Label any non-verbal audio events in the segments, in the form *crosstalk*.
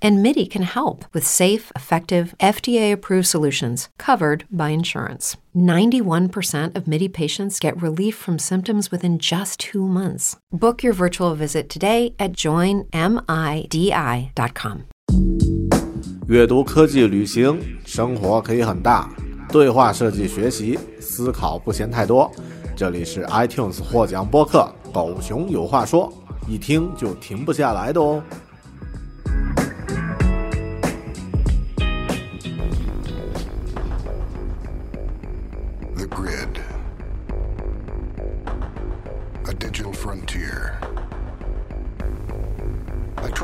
And MIDI can help with safe, effective, FDA approved solutions covered by insurance. 91% of MIDI patients get relief from symptoms within just two months. Book your virtual visit today at joinmidi.com. 阅读、科技、旅行，生活可以很大。对话设计、学习、思考不嫌太多。这里是 iTunes 获奖播客《狗熊有话说》，一听就停不下来的哦。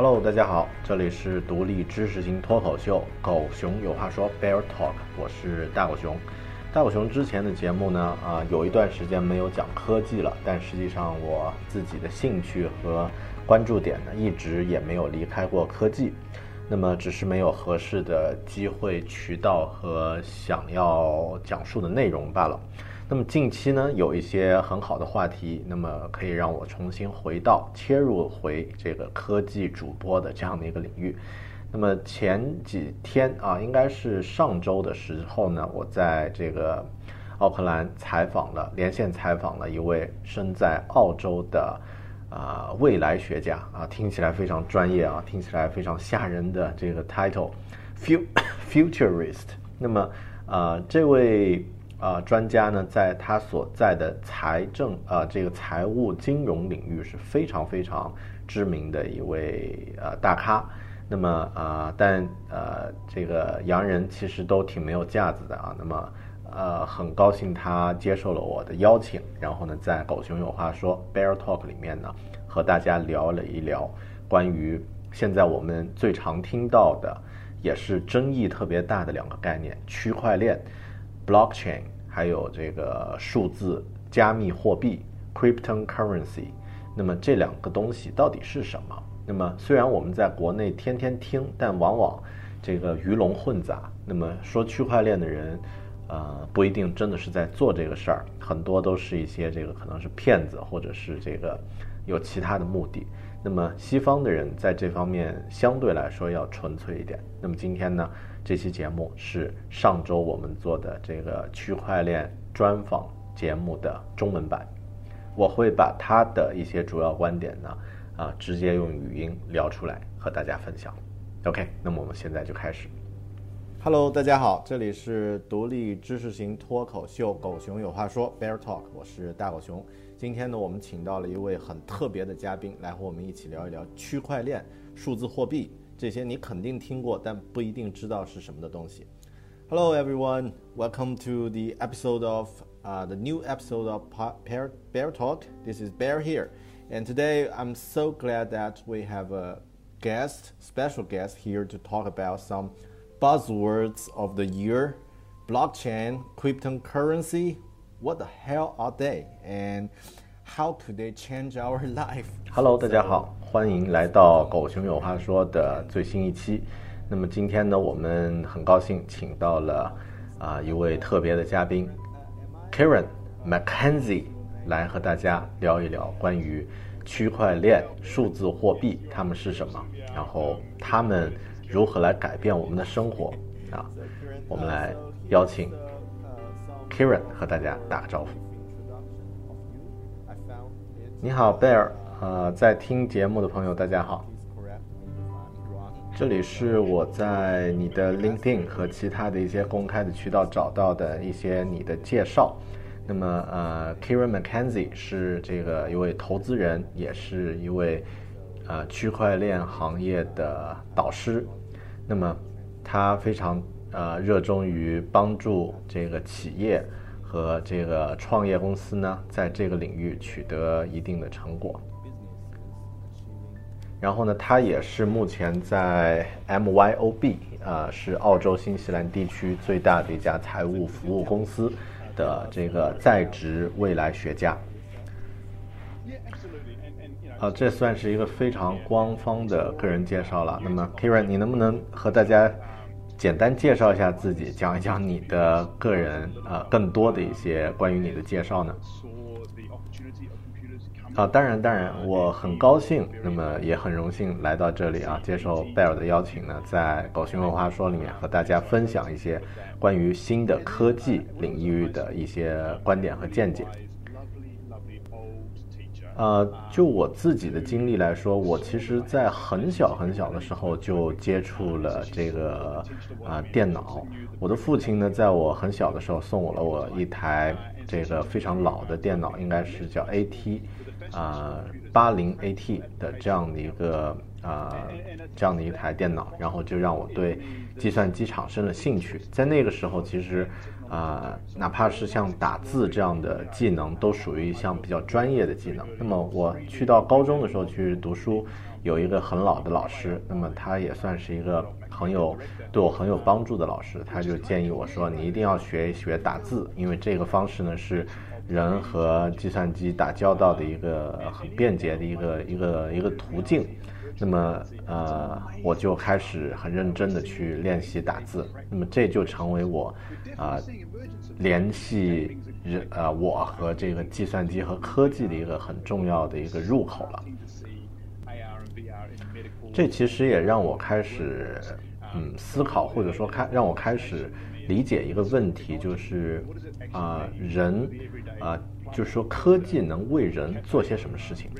Hello，大家好，这里是独立知识型脱口秀《狗熊有话说》Bear Talk，我是大狗熊。大狗熊之前的节目呢，啊、有一段时间没有讲科技了，但实际上我自己的兴趣和关注点呢，一直也没有离开过科技。那么只是没有合适的机会、渠道和想要讲述的内容罢了。那么近期呢，有一些很好的话题，那么可以让我重新回到切入回这个科技主播的这样的一个领域。那么前几天啊，应该是上周的时候呢，我在这个奥克兰采访了连线采访了一位身在澳洲的啊、未来学家啊，听起来非常专业啊，听起来非常吓人的这个 title，fu futurist。那么啊，这位啊专家呢，在他所在的财政啊这个财务金融领域是非常非常知名的一位呃大咖。那么啊，但呃，这个洋人其实都挺没有架子的啊。那么呃，很高兴他接受了我的邀请，然后呢，在狗熊有话说 Bear Talk 里面呢，和大家聊了一聊关于现在我们最常听到的，也是争议特别大的两个概念：区块链 （blockchain） 还有这个数字加密货币 （cryptocurrency）。那么这两个东西到底是什么？那么虽然我们在国内天天听，但往往这个鱼龙混杂。那么说区块链的人，呃，不一定真的是在做这个事儿，很多都是一些这个可能是骗子，或者是这个有其他的目的。那么西方的人在这方面相对来说要纯粹一点。那么今天呢，这期节目是上周我们做的这个区块链专访节目的中文版，我会把他的一些主要观点呢。啊，直接用语音聊出来和大家分享。OK，那么我们现在就开始。Hello，大家好，这里是独立知识型脱口秀《狗熊有话说》Bear Talk，我是大狗熊。今天呢，我们请到了一位很特别的嘉宾，来和我们一起聊一聊区块链、数字货币这些你肯定听过，但不一定知道是什么的东西。Hello everyone, welcome to the episode of uh, the new episode of Bear Bear Talk. This is Bear here. And today I'm so glad that we have a guest, special guest here to talk about some buzzwords of the year blockchain, cryptocurrency. What the hell are they? And how could they change our *laughs* life? Hello，大家好， 欢迎来到《狗熊有话说》的最新一期。那么今天呢，我们很高兴请到了啊、一位特别的嘉宾，Karen Mackenzie。来和大家聊一聊关于区块链、数字货币它们是什么，然后它们如何来改变我们的生活啊？我们来邀请 Kieran 和大家打个招呼。你好，贝尔，呃，在听节目的朋友，大家好。这里是我在你的 LinkedIn 和其他的一些公开的渠道找到的一些你的介绍。那么，呃，Kieran McKenzie 是这个一位投资人，也是一位呃区块链行业的导师。那么，他非常呃热衷于帮助这个企业和这个创业公司呢，在这个领域取得一定的成果。然后呢，他也是目前在 MYOB，呃，是澳洲新西兰地区最大的一家财务服务公司的这个在职未来学家。啊，这算是一个非常官方的个人介绍了。那么，Kiran，你能不能和大家简单介绍一下自己，讲一讲你的个人呃更多的一些关于你的介绍呢？啊，当然，当然，我很高兴，那么也很荣幸来到这里啊，接受贝尔的邀请呢，在狗熊文化说里面和大家分享一些关于新的科技领域的一些观点和见解。呃，就我自己的经历来说，我其实在很小很小的时候就接触了这个啊电脑。我的父亲呢，在我很小的时候送我了我一台这个非常老的电脑，应该是叫 AT。啊，八零 AT 的这样的一个啊，这样的一台电脑，然后就让我对计算机产生了兴趣。在那个时候，其实啊，哪怕是像打字这样的技能，都属于一项比较专业的技能。那么我去到高中的时候去读书，有一个很老的老师，那么他也算是一个很有对我很有帮助的老师，他就建议我说，你一定要学一学打字，因为这个方式呢是。人和计算机打交道的一个很便捷的一个一个一个途径，那么呃，我就开始很认真的去练习打字，那么这就成为我啊联系人呃我和这个计算机和科技的一个很重要的一个入口了。这其实也让我开始嗯思考，或者说开让我开始理解一个问题，就是啊人。啊，就是说科技能为人做些什么事情。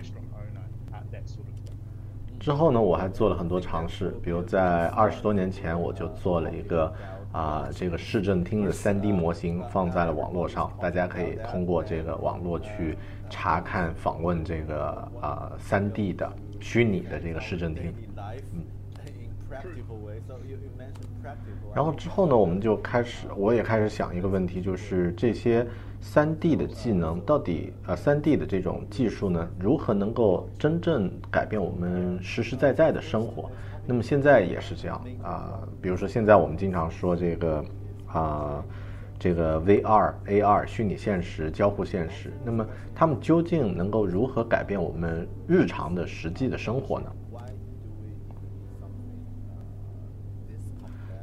之后呢，我还做了很多尝试，比如在二十多年前，我就做了一个啊，这个市政厅的 3D 模型，放在了网络上，大家可以通过这个网络去查看、访问这个啊 3D 的虚拟的这个市政厅。嗯。然后之后呢，我们就开始，我也开始想一个问题，就是这些。三 D 的技能到底呃，三 D 的这种技术呢，如何能够真正改变我们实实在在的生活？那么现在也是这样啊，比如说现在我们经常说这个啊，这个 VR、AR 虚拟现实、交互现实，那么他们究竟能够如何改变我们日常的实际的生活呢？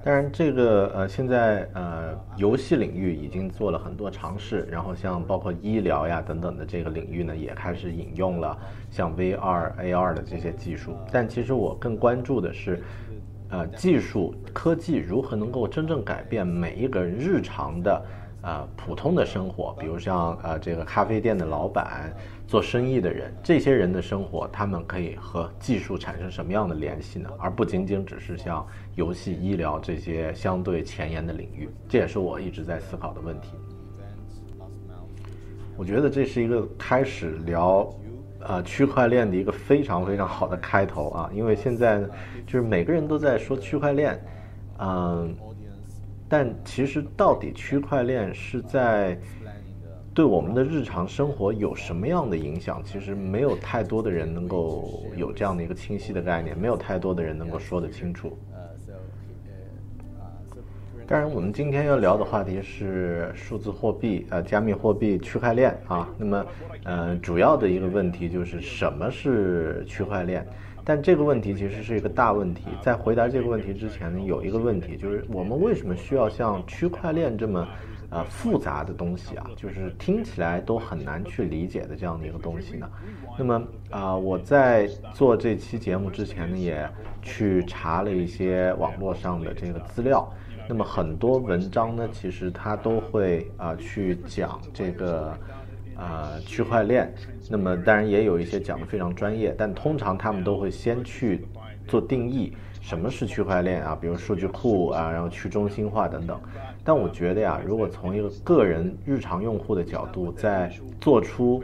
当然，这个呃，现在呃，游戏领域已经做了很多尝试，然后像包括医疗呀等等的这个领域呢，也开始引用了像 VR、AR 的这些技术。但其实我更关注的是，呃，技术科技如何能够真正改变每一个人日常的。呃，普通的生活，比如像呃这个咖啡店的老板、做生意的人，这些人的生活，他们可以和技术产生什么样的联系呢？而不仅仅只是像游戏、医疗这些相对前沿的领域。这也是我一直在思考的问题。我觉得这是一个开始聊，呃，区块链的一个非常非常好的开头啊，因为现在就是每个人都在说区块链，嗯。但其实，到底区块链是在对我们的日常生活有什么样的影响？其实没有太多的人能够有这样的一个清晰的概念，没有太多的人能够说得清楚。当然，我们今天要聊的话题是数字货币，呃，加密货币、区块链啊。那么，呃，主要的一个问题就是什么是区块链？但这个问题其实是一个大问题。在回答这个问题之前呢，有一个问题就是：我们为什么需要像区块链这么，呃，复杂的东西啊？就是听起来都很难去理解的这样的一个东西呢？那么啊，我在做这期节目之前呢，也去查了一些网络上的这个资料。那么很多文章呢，其实它都会啊去讲这个。啊，区块链，那么当然也有一些讲的非常专业，但通常他们都会先去做定义，什么是区块链啊？比如数据库啊，然后去中心化等等。但我觉得呀，如果从一个个人日常用户的角度，在做出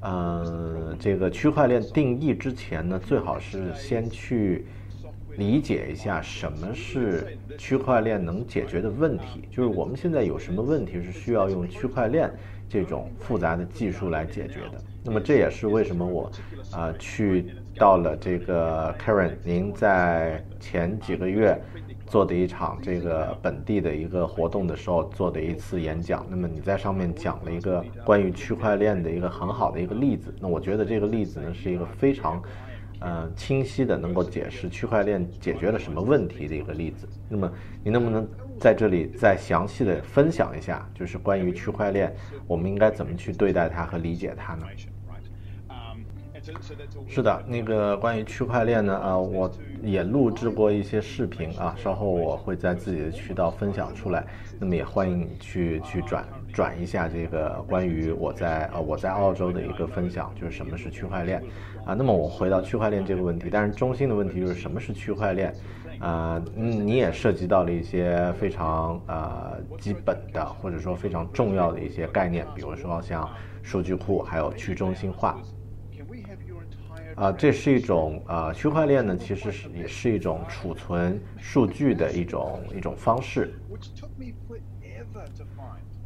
呃这个区块链定义之前呢，最好是先去理解一下什么是区块链能解决的问题，就是我们现在有什么问题是需要用区块链这种复杂的技术来解决的。那么这也是为什么我啊去到了这个 Karen，您在前几个月做的一场这个本地的一个活动的时候做的一次演讲。那么你在上面讲了一个关于区块链的一个很好的一个例子。那我觉得这个例子呢是一个非常呃清晰的能够解释区块链解决了什么问题的一个例子。那么你能不能在这里再详细的分享一下，就是关于区块链，我们应该怎么去对待它和理解它呢？是的，那个关于区块链呢，啊，我也录制过一些视频啊，稍后我会在自己的渠道分享出来。那么也欢迎你去去转转一下这个关于我在呃我在澳洲的一个分享，就是什么是区块链啊。那么我回到区块链这个问题，但是中心的问题就是什么是区块链啊？嗯，你也涉及到了一些非常呃基本的或者说非常重要的一些概念，比如说像数据库，还有去中心化。啊，这是一种啊，区块链呢，其实是也是一种储存数据的一种一种方式。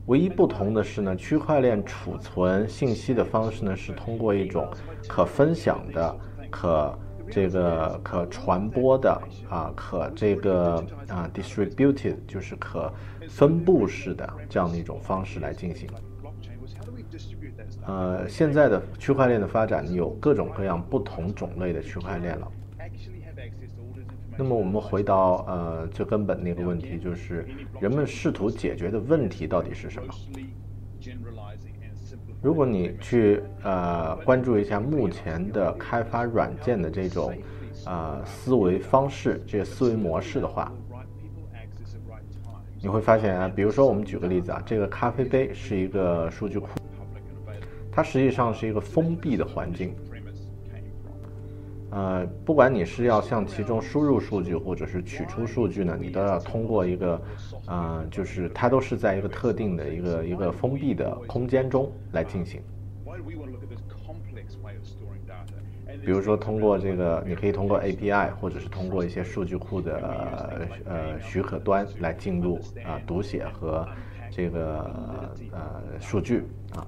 唯一不同的是呢，区块链储存信息的方式呢，是通过一种可分享的、可这个可传播的啊，可这个啊 distributed 就是可分布式的这样的一种方式来进行。呃，现在的区块链的发展有各种各样不同种类的区块链了。那么我们回到呃最根本那个问题，就是人们试图解决的问题到底是什么？如果你去呃关注一下目前的开发软件的这种呃思维方式、这个思维模式的话，你会发现啊，比如说我们举个例子啊，这个咖啡杯是一个数据库。它实际上是一个封闭的环境，呃，不管你是要向其中输入数据，或者是取出数据呢，你都要通过一个，呃，就是它都是在一个特定的一个一个封闭的空间中来进行。比如说，通过这个，你可以通过 API，或者是通过一些数据库的呃许可端来进入啊读写和这个呃数据啊。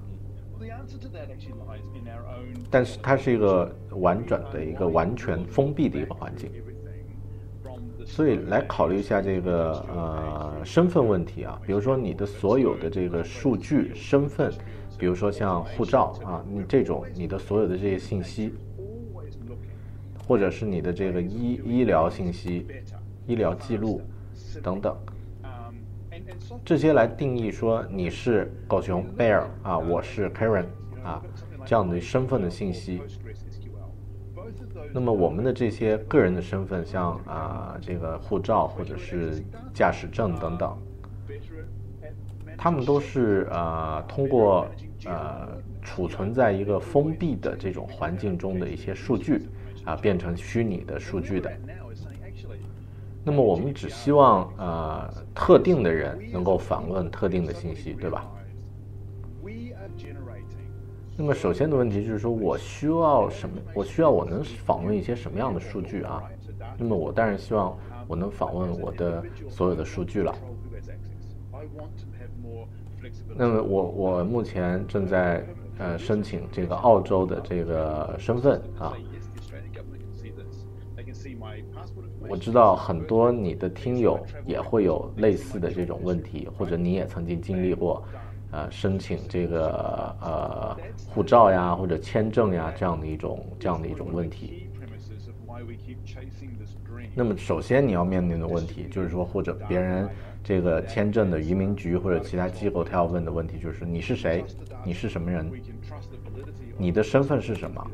但是它是一个完整的一个完全封闭的一个环境，所以来考虑一下这个呃身份问题啊，比如说你的所有的这个数据身份，比如说像护照啊，你这种你的所有的这些信息，或者是你的这个医医疗信息、医疗记录等等。这些来定义说你是狗熊 Bear 啊，我是 Karen 啊，这样的身份的信息。那么我们的这些个人的身份，像啊这个护照或者是驾驶证等等，他们都是呃通过呃储存在一个封闭的这种环境中的一些数据啊变成虚拟的数据的。那么我们只希望呃特定的人能够访问特定的信息，对吧？那么首先的问题就是说我需要什么？我需要我能访问一些什么样的数据啊？那么我当然希望我能访问我的所有的数据了。那么我我目前正在呃申请这个澳洲的这个身份啊。我知道很多你的听友也会有类似的这种问题，或者你也曾经经历过，呃，申请这个呃护照呀或者签证呀这样的一种这样的一种问题。那么首先你要面临的问题就是说，或者别人这个签证的移民局或者其他机构他要问的问题就是你是谁？你是什么人？你的身份是什么？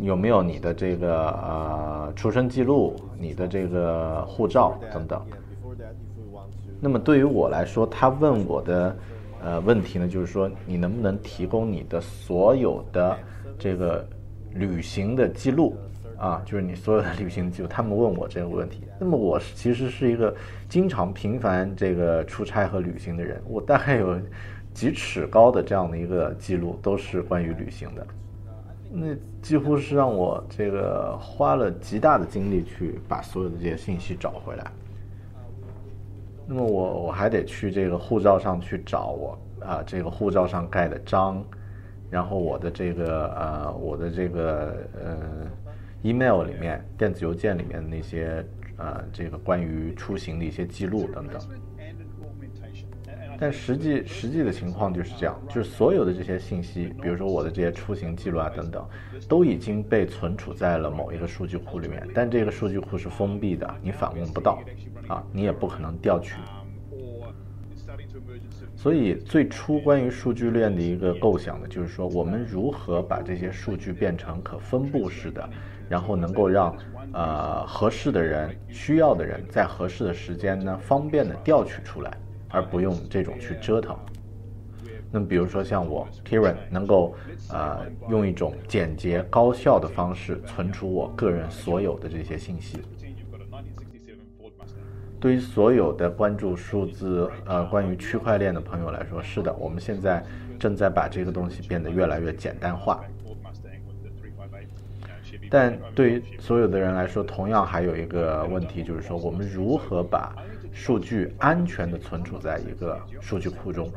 有没有你的这个呃出生记录、你的这个护照等等？那么对于我来说，他问我的呃问题呢，就是说你能不能提供你的所有的这个旅行的记录啊，就是你所有的旅行记录。他们问我这个问题，*laughs* 那么我其实是一个经常频繁这个出差和旅行的人，我大概有几尺高的这样的一个记录，都是关于旅行的。那几乎是让我这个花了极大的精力去把所有的这些信息找回来。那么我我还得去这个护照上去找我啊，这个护照上盖的章，然后我的这个呃我的这个呃 email 里面电子邮件里面的那些呃这个关于出行的一些记录等等。但实际实际的情况就是这样，就是所有的这些信息，比如说我的这些出行记录啊等等，都已经被存储在了某一个数据库里面，但这个数据库是封闭的，你访问不到，啊，你也不可能调取。所以最初关于数据链的一个构想呢，就是说我们如何把这些数据变成可分布式的，然后能够让呃合适的人、需要的人在合适的时间呢，方便的调取出来。而不用这种去折腾。那么，比如说像我 Kieran 能够，呃，用一种简洁高效的方式存储我个人所有的这些信息。对于所有的关注数字，呃，关于区块链的朋友来说，是的，我们现在正在把这个东西变得越来越简单化。但对于所有的人来说，同样还有一个问题，就是说我们如何把数据安全的存储在一个数据库中，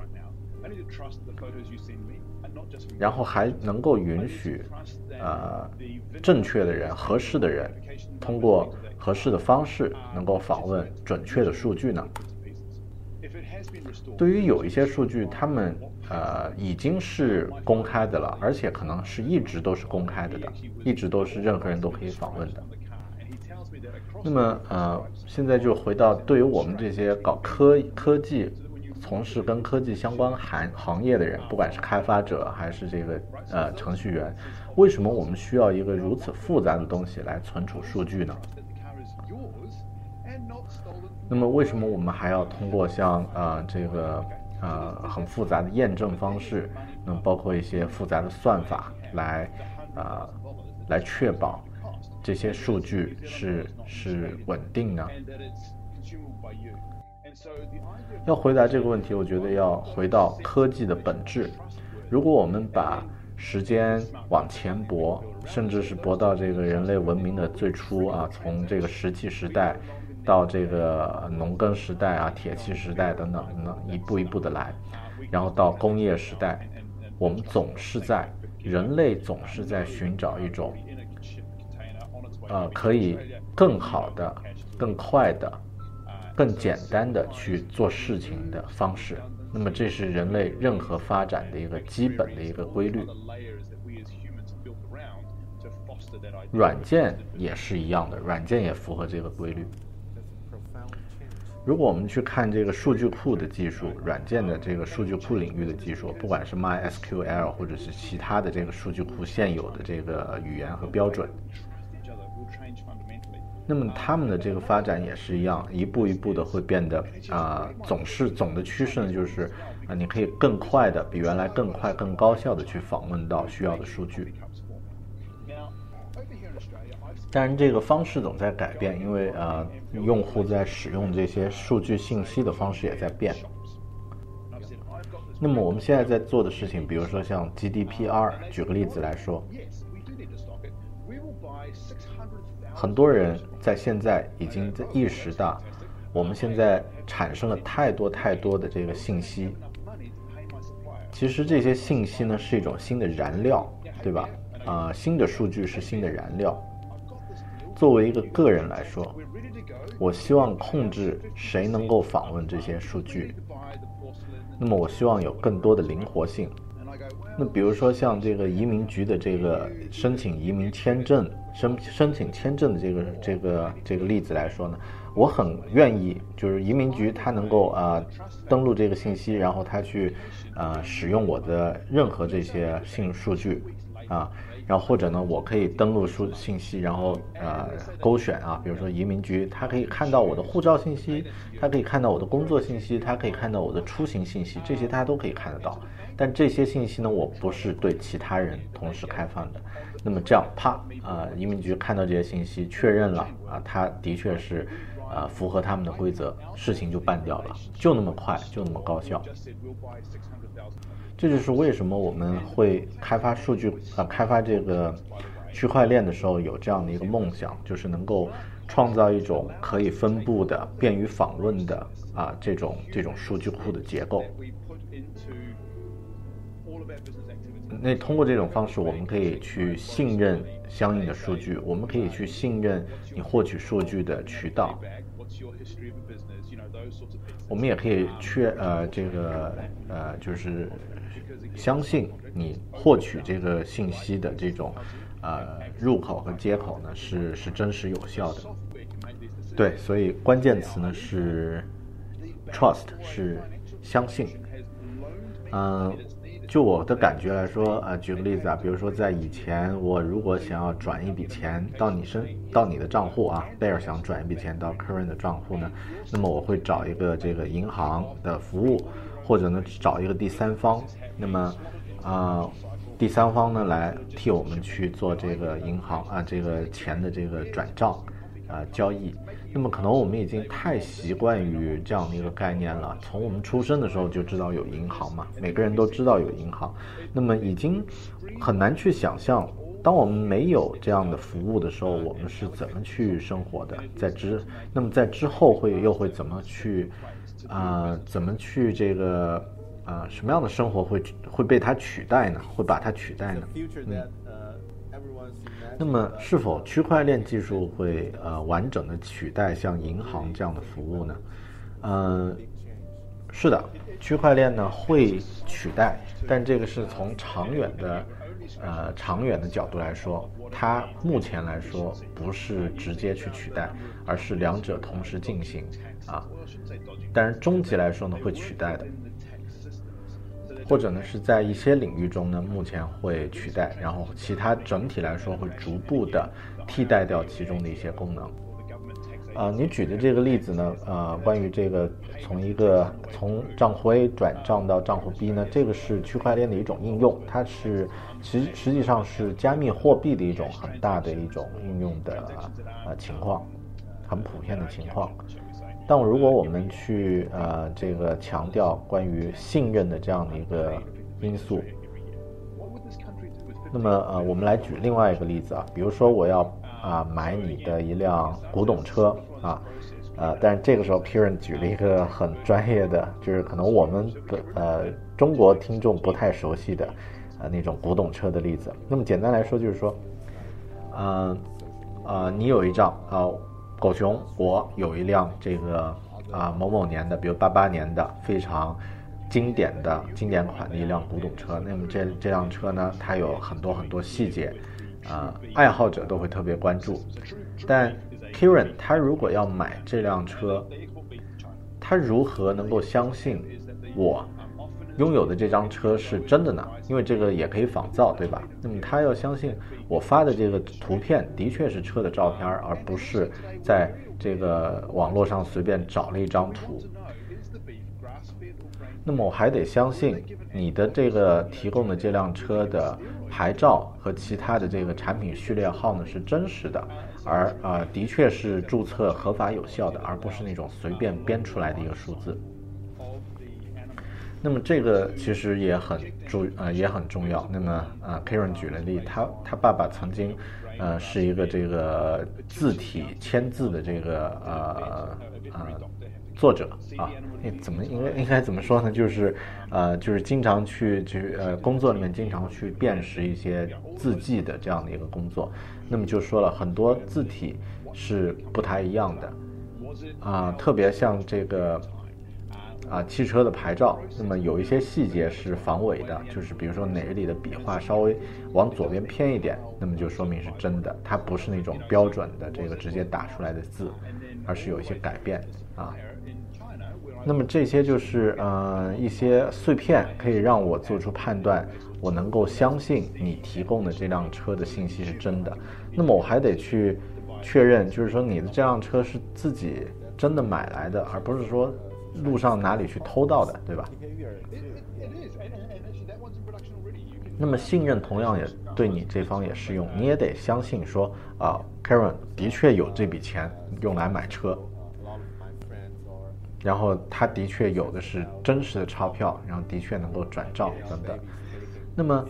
然后还能够允许，呃，正确的人、合适的人，通过合适的方式能够访问准确的数据呢？对于有一些数据，他们呃已经是公开的了，而且可能是一直都是公开的的，一直都是任何人都可以访问的。那么，呃，现在就回到对于我们这些搞科科技、从事跟科技相关行行业的人，不管是开发者还是这个呃程序员，为什么我们需要一个如此复杂的东西来存储数据呢？那么，为什么我们还要通过像呃这个呃很复杂的验证方式，那包括一些复杂的算法来啊来确保？这些数据是是稳定的。要回答这个问题，我觉得要回到科技的本质。如果我们把时间往前拨，甚至是拨到这个人类文明的最初啊，从这个石器时代到这个农耕时代啊、铁器时代等等，等一步一步的来，然后到工业时代，我们总是在人类总是在寻找一种。呃，可以更好的、更快的、更简单的去做事情的方式。那么，这是人类任何发展的一个基本的一个规律。软件也是一样的，软件也符合这个规律。如果我们去看这个数据库的技术，软件的这个数据库领域的技术，不管是 MySQL 或者是其他的这个数据库现有的这个语言和标准。那么他们的这个发展也是一样，一步一步的会变得啊，总是总的趋势呢，就是啊，你可以更快的，比原来更快、更高效的去访问到需要的数据。当然，这个方式总在改变，因为呃，用户在使用这些数据信息的方式也在变。那么我们现在在做的事情，比如说像 GDPR，举个例子来说。很多人在现在已经在意识到，我们现在产生了太多太多的这个信息。其实这些信息呢是一种新的燃料，对吧？啊，新的数据是新的燃料。作为一个个人来说，我希望控制谁能够访问这些数据。那么我希望有更多的灵活性。那比如说像这个移民局的这个申请移民签证。申申请签证的这个这个这个例子来说呢，我很愿意，就是移民局他能够啊登录这个信息，然后他去呃使用我的任何这些信数据啊，然后或者呢，我可以登录数信息，然后呃勾选啊，比如说移民局，他可以看到我的护照信息，他可以看到我的工作信息，他可以看到我的出行信息，这些他都可以看得到。但这些信息呢，我不是对其他人同时开放的。那么这样，啪，呃，移民局看到这些信息，确认了啊，他的确是，呃，符合他们的规则，事情就办掉了，就那么快，就那么高效。这就是为什么我们会开发数据，呃，开发这个区块链的时候有这样的一个梦想，就是能够创造一种可以分布的、便于访问的啊这种这种数据库的结构。那通过这种方式，我们可以去信任相应的数据，我们可以去信任你获取数据的渠道，我们也可以确呃这个呃就是相信你获取这个信息的这种呃入口和接口呢是是真实有效的。对，所以关键词呢是 trust，是相信，嗯。就我的感觉来说，呃，举个例子啊，比如说在以前，我如果想要转一笔钱到你身，到你的账户啊，贝尔想转一笔钱到 Current 的账户呢，那么我会找一个这个银行的服务，或者呢找一个第三方，那么，啊，第三方呢来替我们去做这个银行啊这个钱的这个转账，啊交易。那么可能我们已经太习惯于这样的一个概念了，从我们出生的时候就知道有银行嘛，每个人都知道有银行，那么已经很难去想象，当我们没有这样的服务的时候，我们是怎么去生活的，在之，那么在之后会又会怎么去，啊，怎么去这个，啊，什么样的生活会会被它取代呢？会把它取代呢？嗯。那么，是否区块链技术会呃完整的取代像银行这样的服务呢？嗯，是的，区块链呢会取代，但这个是从长远的呃长远的角度来说，它目前来说不是直接去取代，而是两者同时进行啊。但是终极来说呢，会取代的。或者呢，是在一些领域中呢，目前会取代，然后其他整体来说会逐步的替代掉其中的一些功能。啊，你举的这个例子呢，呃，关于这个从一个从账户 A 转账到账户 B 呢，这个是区块链的一种应用，它是实实际上是加密货币的一种很大的一种应用的呃情况，很普遍的情况。但如果我们去呃这个强调关于信任的这样的一个因素，那么呃我们来举另外一个例子啊，比如说我要啊买你的一辆古董车啊，呃但是这个时候 Kieran 举了一个很专业的，就是可能我们的呃中国听众不太熟悉的呃那种古董车的例子。那么简单来说就是说，嗯啊你有一张啊。狗熊，我有一辆这个啊某某年的，比如八八年的非常经典的经典款的一辆古董车。那么这这辆车呢，它有很多很多细节，啊，爱好者都会特别关注。但 Kieran 他如果要买这辆车，他如何能够相信我？拥有的这张车是真的呢，因为这个也可以仿造，对吧？那么他要相信我发的这个图片的确是车的照片，而不是在这个网络上随便找了一张图。那么我还得相信你的这个提供的这辆车的牌照和其他的这个产品序列号呢是真实的，而啊的确是注册合法有效的，而不是那种随便编出来的一个数字。那么这个其实也很重，呃，也很重要。那么，呃，Karen 举了例，他他爸爸曾经，呃，是一个这个字体签字的这个呃呃作者啊。那怎么应该应该怎么说呢？就是呃，就是经常去去呃工作里面经常去辨识一些字迹的这样的一个工作。那么就说了很多字体是不太一样的啊，特别像这个。啊，汽车的牌照，那么有一些细节是防伪的，就是比如说哪里的笔画稍微往左边偏一点，那么就说明是真的，它不是那种标准的这个直接打出来的字，而是有一些改变啊。那么这些就是呃一些碎片，可以让我做出判断，我能够相信你提供的这辆车的信息是真的。那么我还得去确认，就是说你的这辆车是自己真的买来的，而不是说。路上哪里去偷到的，对吧？那么信任同样也对你这方也适用，你也得相信说啊，Karen 的确有这笔钱用来买车，然后他的确有的是真实的钞票，然后的确能够转账等等。那么，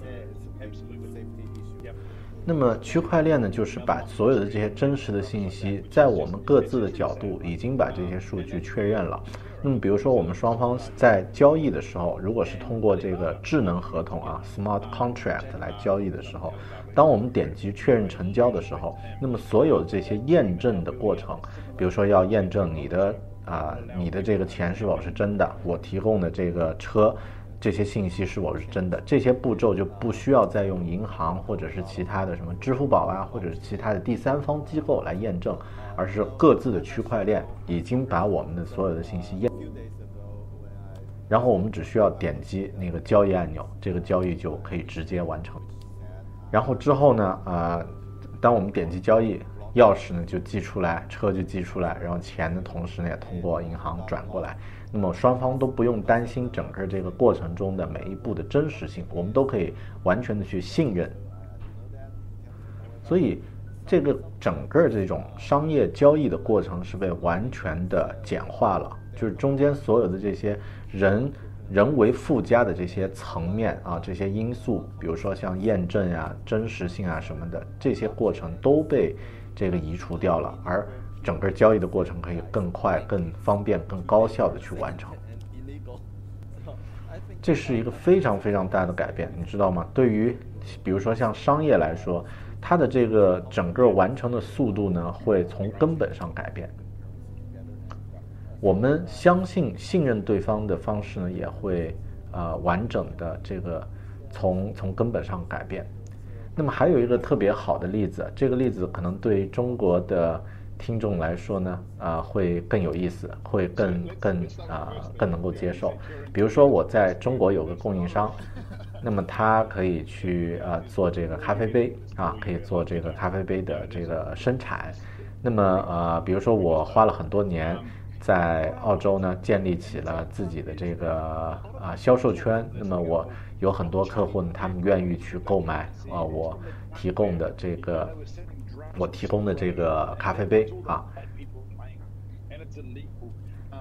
那么区块链呢，就是把所有的这些真实的信息，在我们各自的角度已经把这些数据确认了。那么，比如说我们双方在交易的时候，如果是通过这个智能合同啊 （smart contract） 来交易的时候，当我们点击确认成交的时候，那么所有的这些验证的过程，比如说要验证你的啊你的这个钱是否是真的，我提供的这个车这些信息是否是真的，这些步骤就不需要再用银行或者是其他的什么支付宝啊，或者是其他的第三方机构来验证。而是各自的区块链已经把我们的所有的信息验，然后我们只需要点击那个交易按钮，这个交易就可以直接完成。然后之后呢，啊，当我们点击交易，钥匙呢就寄出来，车就寄出来，然后钱的同时呢也通过银行转过来，那么双方都不用担心整个这个过程中的每一步的真实性，我们都可以完全的去信任。所以。这个整个这种商业交易的过程是被完全的简化了，就是中间所有的这些人人为附加的这些层面啊，这些因素，比如说像验证呀、真实性啊什么的，这些过程都被这个移除掉了，而整个交易的过程可以更快、更方便、更高效的去完成。这是一个非常非常大的改变，你知道吗？对于比如说像商业来说。它的这个整个完成的速度呢，会从根本上改变。我们相信信任对方的方式呢，也会呃完整的这个从从根本上改变。那么还有一个特别好的例子，这个例子可能对中国的听众来说呢，啊会更有意思，会更更啊更能够接受。比如说我在中国有个供应商。那么他可以去呃做这个咖啡杯啊，可以做这个咖啡杯的这个生产。那么呃，比如说我花了很多年在澳洲呢，建立起了自己的这个啊销售圈。那么我有很多客户呢，他们愿意去购买啊我提供的这个我提供的这个咖啡杯啊。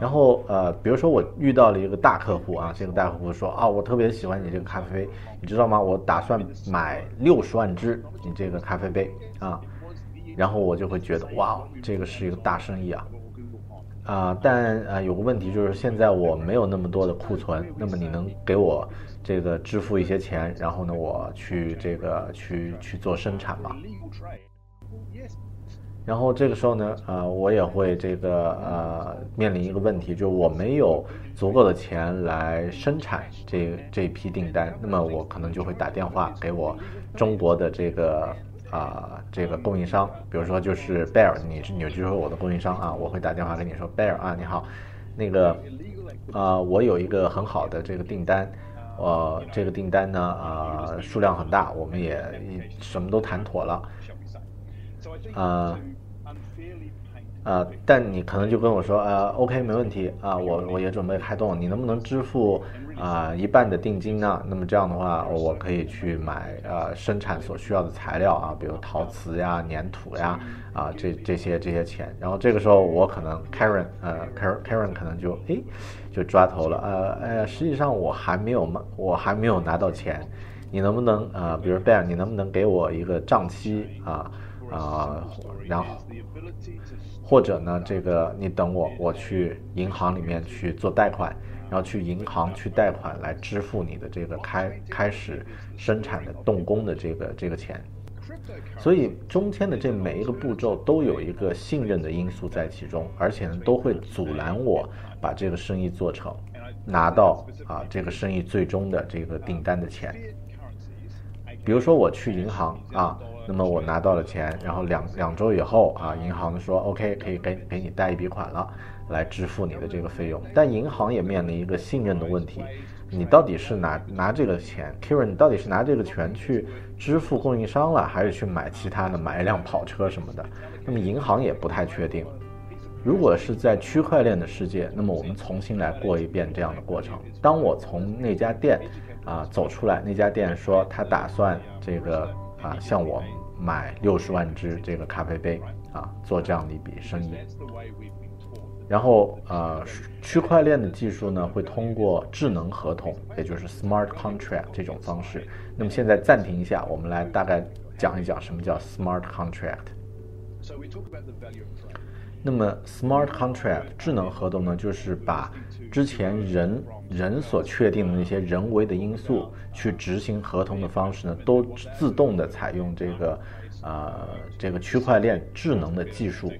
然后呃，比如说我遇到了一个大客户啊，这个大客户说啊，我特别喜欢你这个咖啡，你知道吗？我打算买六十万只你这个咖啡杯啊，然后我就会觉得哇，这个是一个大生意啊，啊，但啊有个问题就是现在我没有那么多的库存，那么你能给我这个支付一些钱，然后呢我去这个去去做生产吗？然后这个时候呢，呃，我也会这个呃面临一个问题，就是我没有足够的钱来生产这这批订单，那么我可能就会打电话给我中国的这个啊这个供应商，比如说就是 Bear，你是你就是我的供应商啊，我会打电话跟你说，Bear 啊你好，那个啊我有一个很好的这个订单，呃这个订单呢啊数量很大，我们也什么都谈妥了。啊，啊，但你可能就跟我说，呃，OK，没问题啊，我我也准备开动，你能不能支付啊一半的定金呢？那么这样的话，我可以去买呃生产所需要的材料啊，比如陶瓷呀、粘土呀，啊这这些这些钱。然后这个时候我可能 Karen，呃，Karen Karen 可能就诶就抓头了，呃，哎，实际上我还没有我还没有拿到钱，你能不能呃，比如 Ben，你能不能给我一个账期啊？啊，然后或者呢，这个你等我，我去银行里面去做贷款，然后去银行去贷款来支付你的这个开开始生产的动工的这个这个钱。所以中间的这每一个步骤都有一个信任的因素在其中，而且呢都会阻拦我把这个生意做成，拿到啊这个生意最终的这个订单的钱。比如说我去银行啊。那么我拿到了钱，然后两两周以后啊，银行说 OK 可以给给你贷一笔款了，来支付你的这个费用。但银行也面临一个信任的问题，你到底是拿拿这个钱，Kira，你到底是拿这个钱去支付供应商了，还是去买其他的，买一辆跑车什么的？那么银行也不太确定。如果是在区块链的世界，那么我们重新来过一遍这样的过程。当我从那家店啊走出来，那家店说他打算这个啊向我买六十万只这个咖啡杯啊，做这样的一笔生意。然后呃，区块链的技术呢会通过智能合同，也就是 smart contract 这种方式。那么现在暂停一下，我们来大概讲一讲什么叫 smart contract。那么，smart contract 智能合同呢，就是把之前人人所确定的那些人为的因素去执行合同的方式呢，都自动的采用这个，呃，这个区块链智能的技术，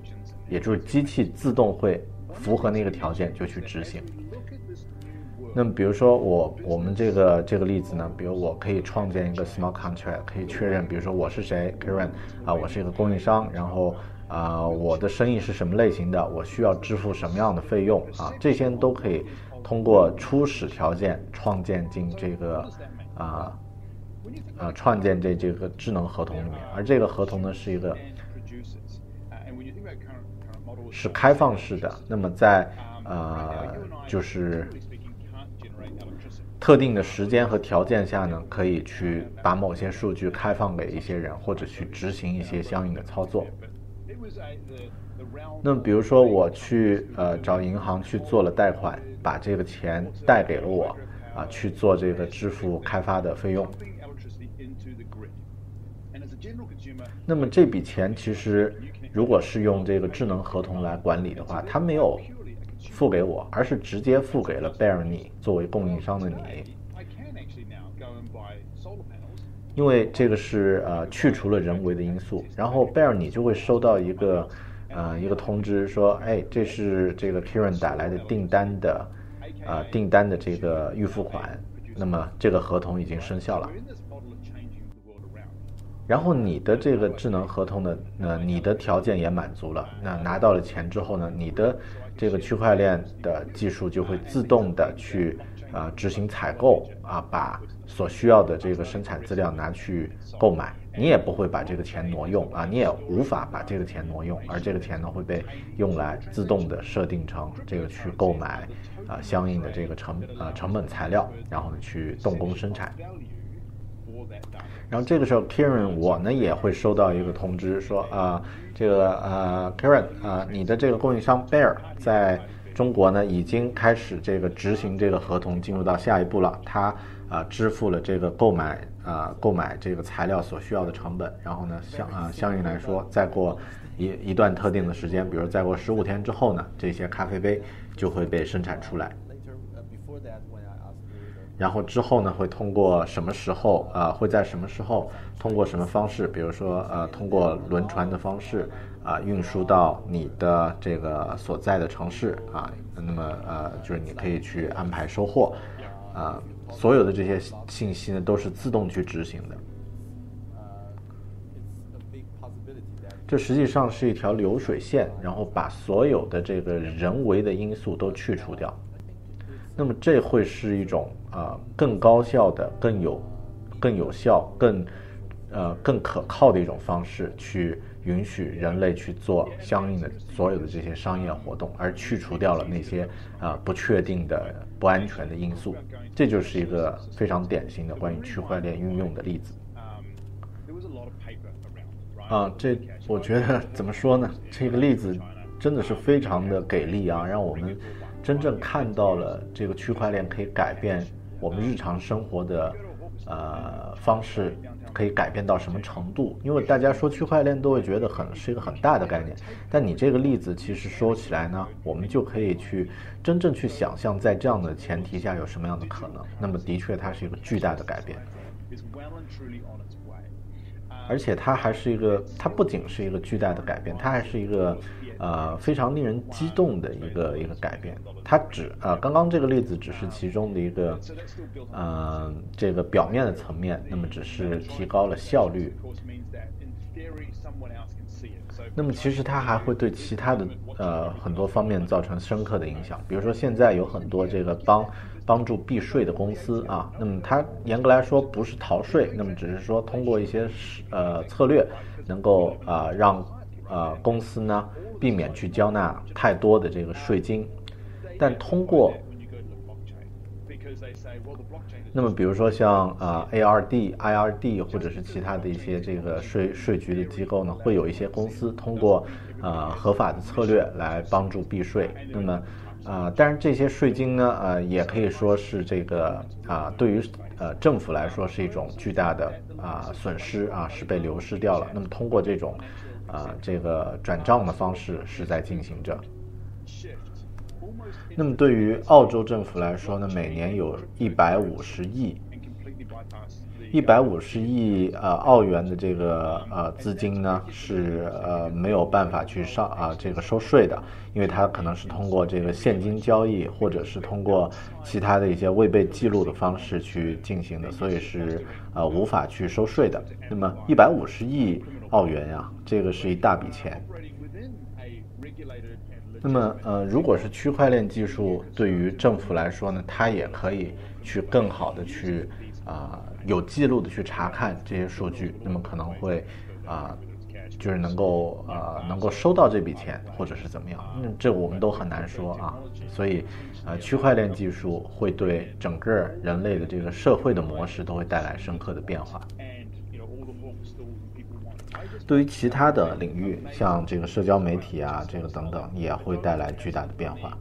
也就是机器自动会符合那个条件就去执行。那么，比如说我我们这个这个例子呢，比如我可以创建一个 smart contract，可以确认，比如说我是谁，Karen 啊，我是一个供应商，然后。啊，我的生意是什么类型的？我需要支付什么样的费用啊？这些都可以通过初始条件创建进这个啊啊创建这这个智能合同里面。而这个合同呢是一个是开放式的。那么在呃就是特定的时间和条件下呢，可以去把某些数据开放给一些人，或者去执行一些相应的操作。那么，比如说我去呃找银行去做了贷款，把这个钱贷给了我，啊去做这个支付开发的费用。那么这笔钱其实如果是用这个智能合同来管理的话，它没有付给我，而是直接付给了贝尔你作为供应商的你。因为这个是呃去除了人为的因素，然后贝尔你就会收到一个呃一个通知说，哎，这是这个 Kieran 打来的订单的呃订单的这个预付款，那么这个合同已经生效了。然后你的这个智能合同的呃你的条件也满足了，那拿到了钱之后呢，你的这个区块链的技术就会自动的去呃执行采购啊把。所需要的这个生产资料拿去购买，你也不会把这个钱挪用啊，你也无法把这个钱挪用，而这个钱呢会被用来自动的设定成这个去购买啊相应的这个成呃成本材料，然后呢去动工生产。然后这个时候，Karen 我呢也会收到一个通知说啊这个呃 Karen 啊你的这个供应商 Bear 在中国呢已经开始这个执行这个合同进入到下一步了，他。啊，支付了这个购买啊购买这个材料所需要的成本，然后呢，相啊相应来说，再过一一段特定的时间，比如再过十五天之后呢，这些咖啡杯就会被生产出来。然后之后呢，会通过什么时候啊，会在什么时候通过什么方式，比如说呃，通过轮船的方式啊，运输到你的这个所在的城市啊，那么呃，就是你可以去安排收货啊。所有的这些信息呢，都是自动去执行的。这实际上是一条流水线，然后把所有的这个人为的因素都去除掉。那么这会是一种啊更高效的、更有、更有效、更呃更可靠的一种方式去。允许人类去做相应的所有的这些商业活动，而去除掉了那些啊不确定的、不安全的因素，这就是一个非常典型的关于区块链运用的例子。啊，这我觉得怎么说呢？这个例子真的是非常的给力啊，让我们真正看到了这个区块链可以改变我们日常生活的呃方式。可以改变到什么程度？因为大家说区块链都会觉得很是一个很大的概念，但你这个例子其实说起来呢，我们就可以去真正去想象，在这样的前提下有什么样的可能。那么的确，它是一个巨大的改变，而且它还是一个，它不仅是一个巨大的改变，它还是一个。呃，非常令人激动的一个一个改变，它只呃，刚刚这个例子只是其中的一个，呃，这个表面的层面，那么只是提高了效率。那么其实它还会对其他的呃很多方面造成深刻的影响，比如说现在有很多这个帮帮助避税的公司啊，那么它严格来说不是逃税，那么只是说通过一些呃策略，能够啊让。呃公司呢避免去交纳太多的这个税金，但通过那么，比如说像呃 ARD、IRD 或者是其他的一些这个税税局的机构呢，会有一些公司通过呃合法的策略来帮助避税。那么，呃，但是这些税金呢，呃，也可以说是这个啊，对于呃政府来说是一种巨大的啊损失啊，是被流失掉了。那么，通过这种啊这个转账的方式是在进行着。那么对于澳洲政府来说呢，每年有一百五十亿，一百五十亿呃澳元的这个呃资金呢是呃没有办法去上啊这个收税的，因为它可能是通过这个现金交易或者是通过其他的一些未被记录的方式去进行的，所以是呃无法去收税的。那么一百五十亿澳元呀，这个是一大笔钱。那么，呃，如果是区块链技术对于政府来说呢，它也可以去更好的去啊有记录的去查看这些数据，那么可能会啊就是能够呃能够收到这笔钱，或者是怎么样，嗯这我们都很难说啊。所以，呃，区块链技术会对整个人类的这个社会的模式都会带来深刻的变化。对于其他的领域，像这个社交媒体啊，这个等等，也会带来巨大的变化。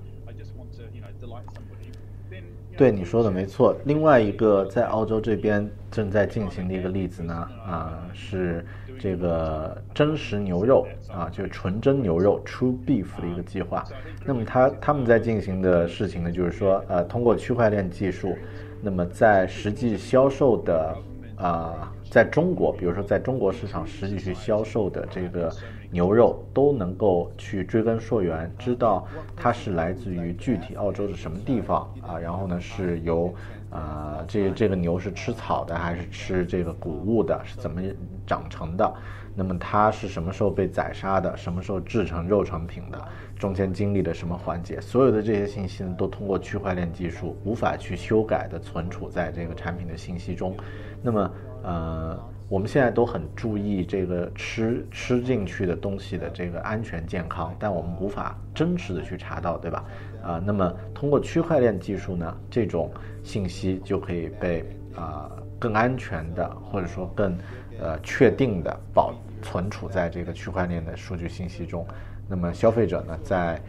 对你说的没错。另外一个在澳洲这边正在进行的一个例子呢，啊，是这个真实牛肉啊，就是纯真牛肉 （True Beef） 的一个计划。那么他他们在进行的事情呢，就是说，呃，通过区块链技术，那么在实际销售的啊。在中国，比如说在中国市场实际去销售的这个牛肉，都能够去追根溯源，知道它是来自于具体澳洲的什么地方啊，然后呢是由啊这这个牛是吃草的还是吃这个谷物的，是怎么长成的？那么它是什么时候被宰杀的？什么时候制成肉成品的？中间经历了什么环节？所有的这些信息呢，都通过区块链技术无法去修改的存储在这个产品的信息中。那么呃，我们现在都很注意这个吃吃进去的东西的这个安全健康，但我们无法真实的去查到，对吧？啊，那么通过区块链技术呢，这种信息就可以被啊更安全的或者说更呃确定的保存储在这个区块链的数据信息中。那么消费者呢，在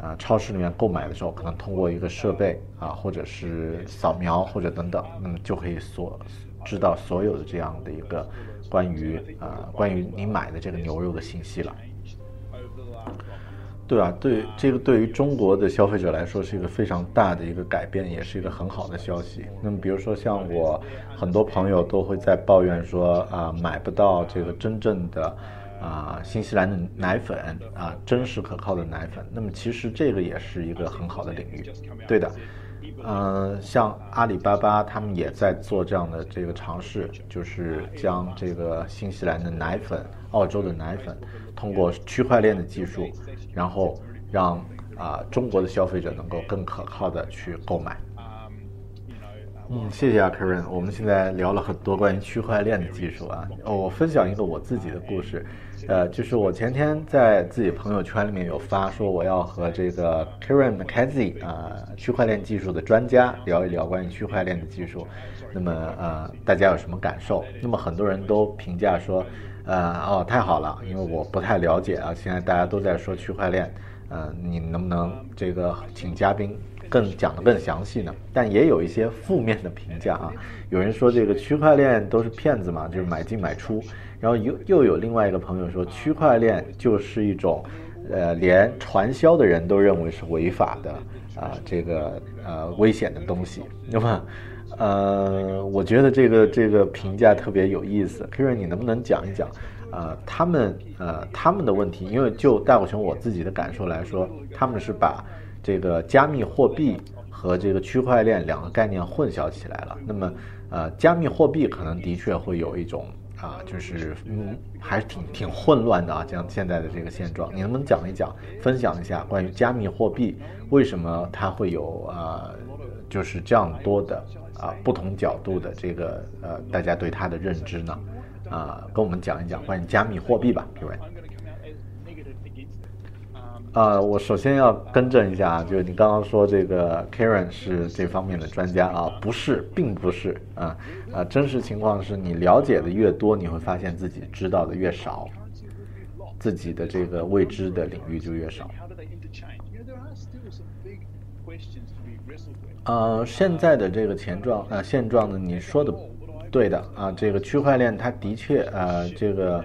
啊超市里面购买的时候，可能通过一个设备啊，或者是扫描或者等等，那么就可以锁。知道所有的这样的一个关于啊关于你买的这个牛肉的信息了，对啊，对这个对于中国的消费者来说是一个非常大的一个改变，也是一个很好的消息。那么比如说像我很多朋友都会在抱怨说啊买不到这个真正的啊新西兰的奶粉啊真实可靠的奶粉，那么其实这个也是一个很好的领域，对的。嗯，像阿里巴巴他们也在做这样的这个尝试，就是将这个新西兰的奶粉、澳洲的奶粉，通过区块链的技术，然后让啊中国的消费者能够更可靠的去购买。嗯，谢谢啊，Karen。我们现在聊了很多关于区块链的技术啊。哦，我分享一个我自己的故事，呃，就是我前天在自己朋友圈里面有发说我要和这个 Karen McKenzie 啊，区块链技术的专家聊一聊关于区块链的技术。那么呃，大家有什么感受？那么很多人都评价说，呃，哦，太好了，因为我不太了解啊。现在大家都在说区块链，呃，你能不能这个请嘉宾？更讲得更详细呢，但也有一些负面的评价啊。有人说这个区块链都是骗子嘛，就是买进买出。然后又又有另外一个朋友说，区块链就是一种，呃，连传销的人都认为是违法的啊，这个呃危险的东西。那么，呃，我觉得这个这个评价特别有意思。Karen，你能不能讲一讲，呃，他们呃他们的问题？因为就大狗熊我自己的感受来说，他们是把。这个加密货币和这个区块链两个概念混淆起来了。那么，呃，加密货币可能的确会有一种啊，就是嗯，还是挺挺混乱的啊，像现在的这个现状。你能不能讲一讲，分享一下关于加密货币为什么它会有啊，就是这样多的啊不同角度的这个呃，大家对它的认知呢？啊，跟我们讲一讲关于加密货币吧，各位。啊，我首先要更正一下啊，就是你刚刚说这个 Karen 是这方面的专家啊，不是，并不是啊啊，真实情况是你了解的越多，你会发现自己知道的越少，自己的这个未知的领域就越少。呃，现在的这个前状呃现状呢，你说的对的啊，这个区块链它的确呃这个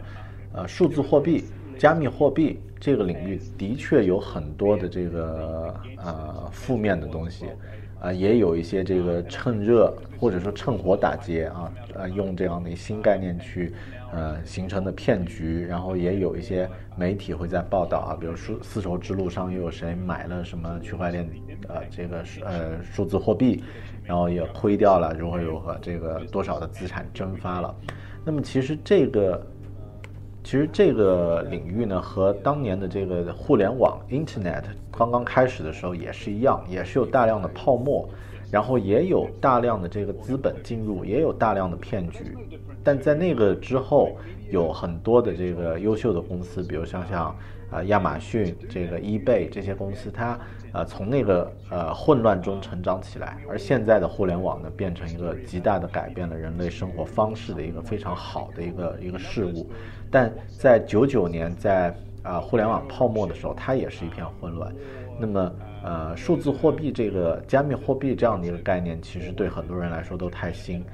呃数字货币、加密货币这个领域的确有很多的这个呃负面的东西，啊也有一些这个趁热或者说趁火打劫啊，呃用这样的新概念去呃形成的骗局，然后也有一些媒体会在报道啊，比如说丝绸之路上又有谁买了什么区块链。呃，这个呃数字货币，然后也亏掉了，如何如何，这个多少的资产蒸发了。那么其实这个，其实这个领域呢，和当年的这个互联网 Internet 刚刚开始的时候也是一样，也是有大量的泡沫，然后也有大量的这个资本进入，也有大量的骗局。但在那个之后，有很多的这个优秀的公司，比如像像啊亚马逊、这个 eBay 这些公司，它。呃，从那个呃混乱中成长起来，而现在的互联网呢，变成一个极大的改变了人类生活方式的一个非常好的一个一个事物。但在九九年，在啊互联网泡沫的时候，它也是一片混乱。那么呃，数字货币这个加密货币这样的一个概念，其实对很多人来说都太新。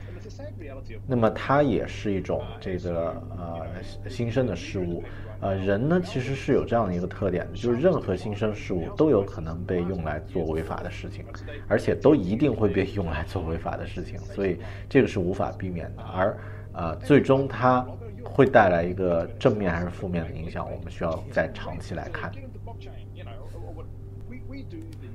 那么它也是一种这个呃新生的事物。呃，人呢其实是有这样的一个特点的，就是任何新生事物都有可能被用来做违法的事情，而且都一定会被用来做违法的事情，所以这个是无法避免的。而呃，最终它会带来一个正面还是负面的影响，我们需要再长期来看。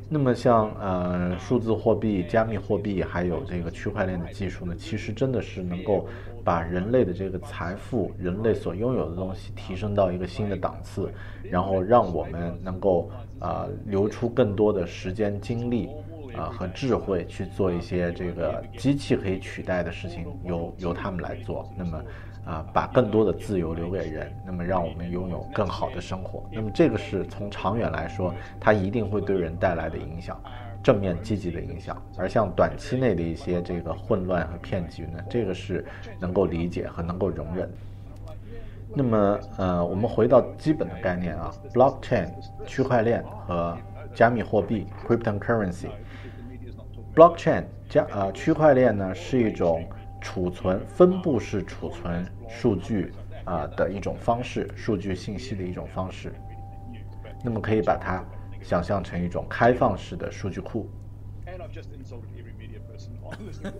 那么像呃数字货币、加密货币还有这个区块链的技术呢，其实真的是能够。把人类的这个财富，人类所拥有的东西提升到一个新的档次，然后让我们能够啊留出更多的时间、精力啊和智慧去做一些这个机器可以取代的事情，由由他们来做。那么啊，把更多的自由留给人，那么让我们拥有更好的生活。那么这个是从长远来说，它一定会对人带来的影响。正面积极的影响，而像短期内的一些这个混乱和骗局呢，这个是能够理解和能够容忍。那么，呃，我们回到基本的概念啊，blockchain 区块链和加密货币 cryptocurrency。blockchain 加呃区块链呢是一种储存分布式储存数据啊的一种方式，数据信息的一种方式。那么可以把它。想象成一种开放式的数据库，*laughs*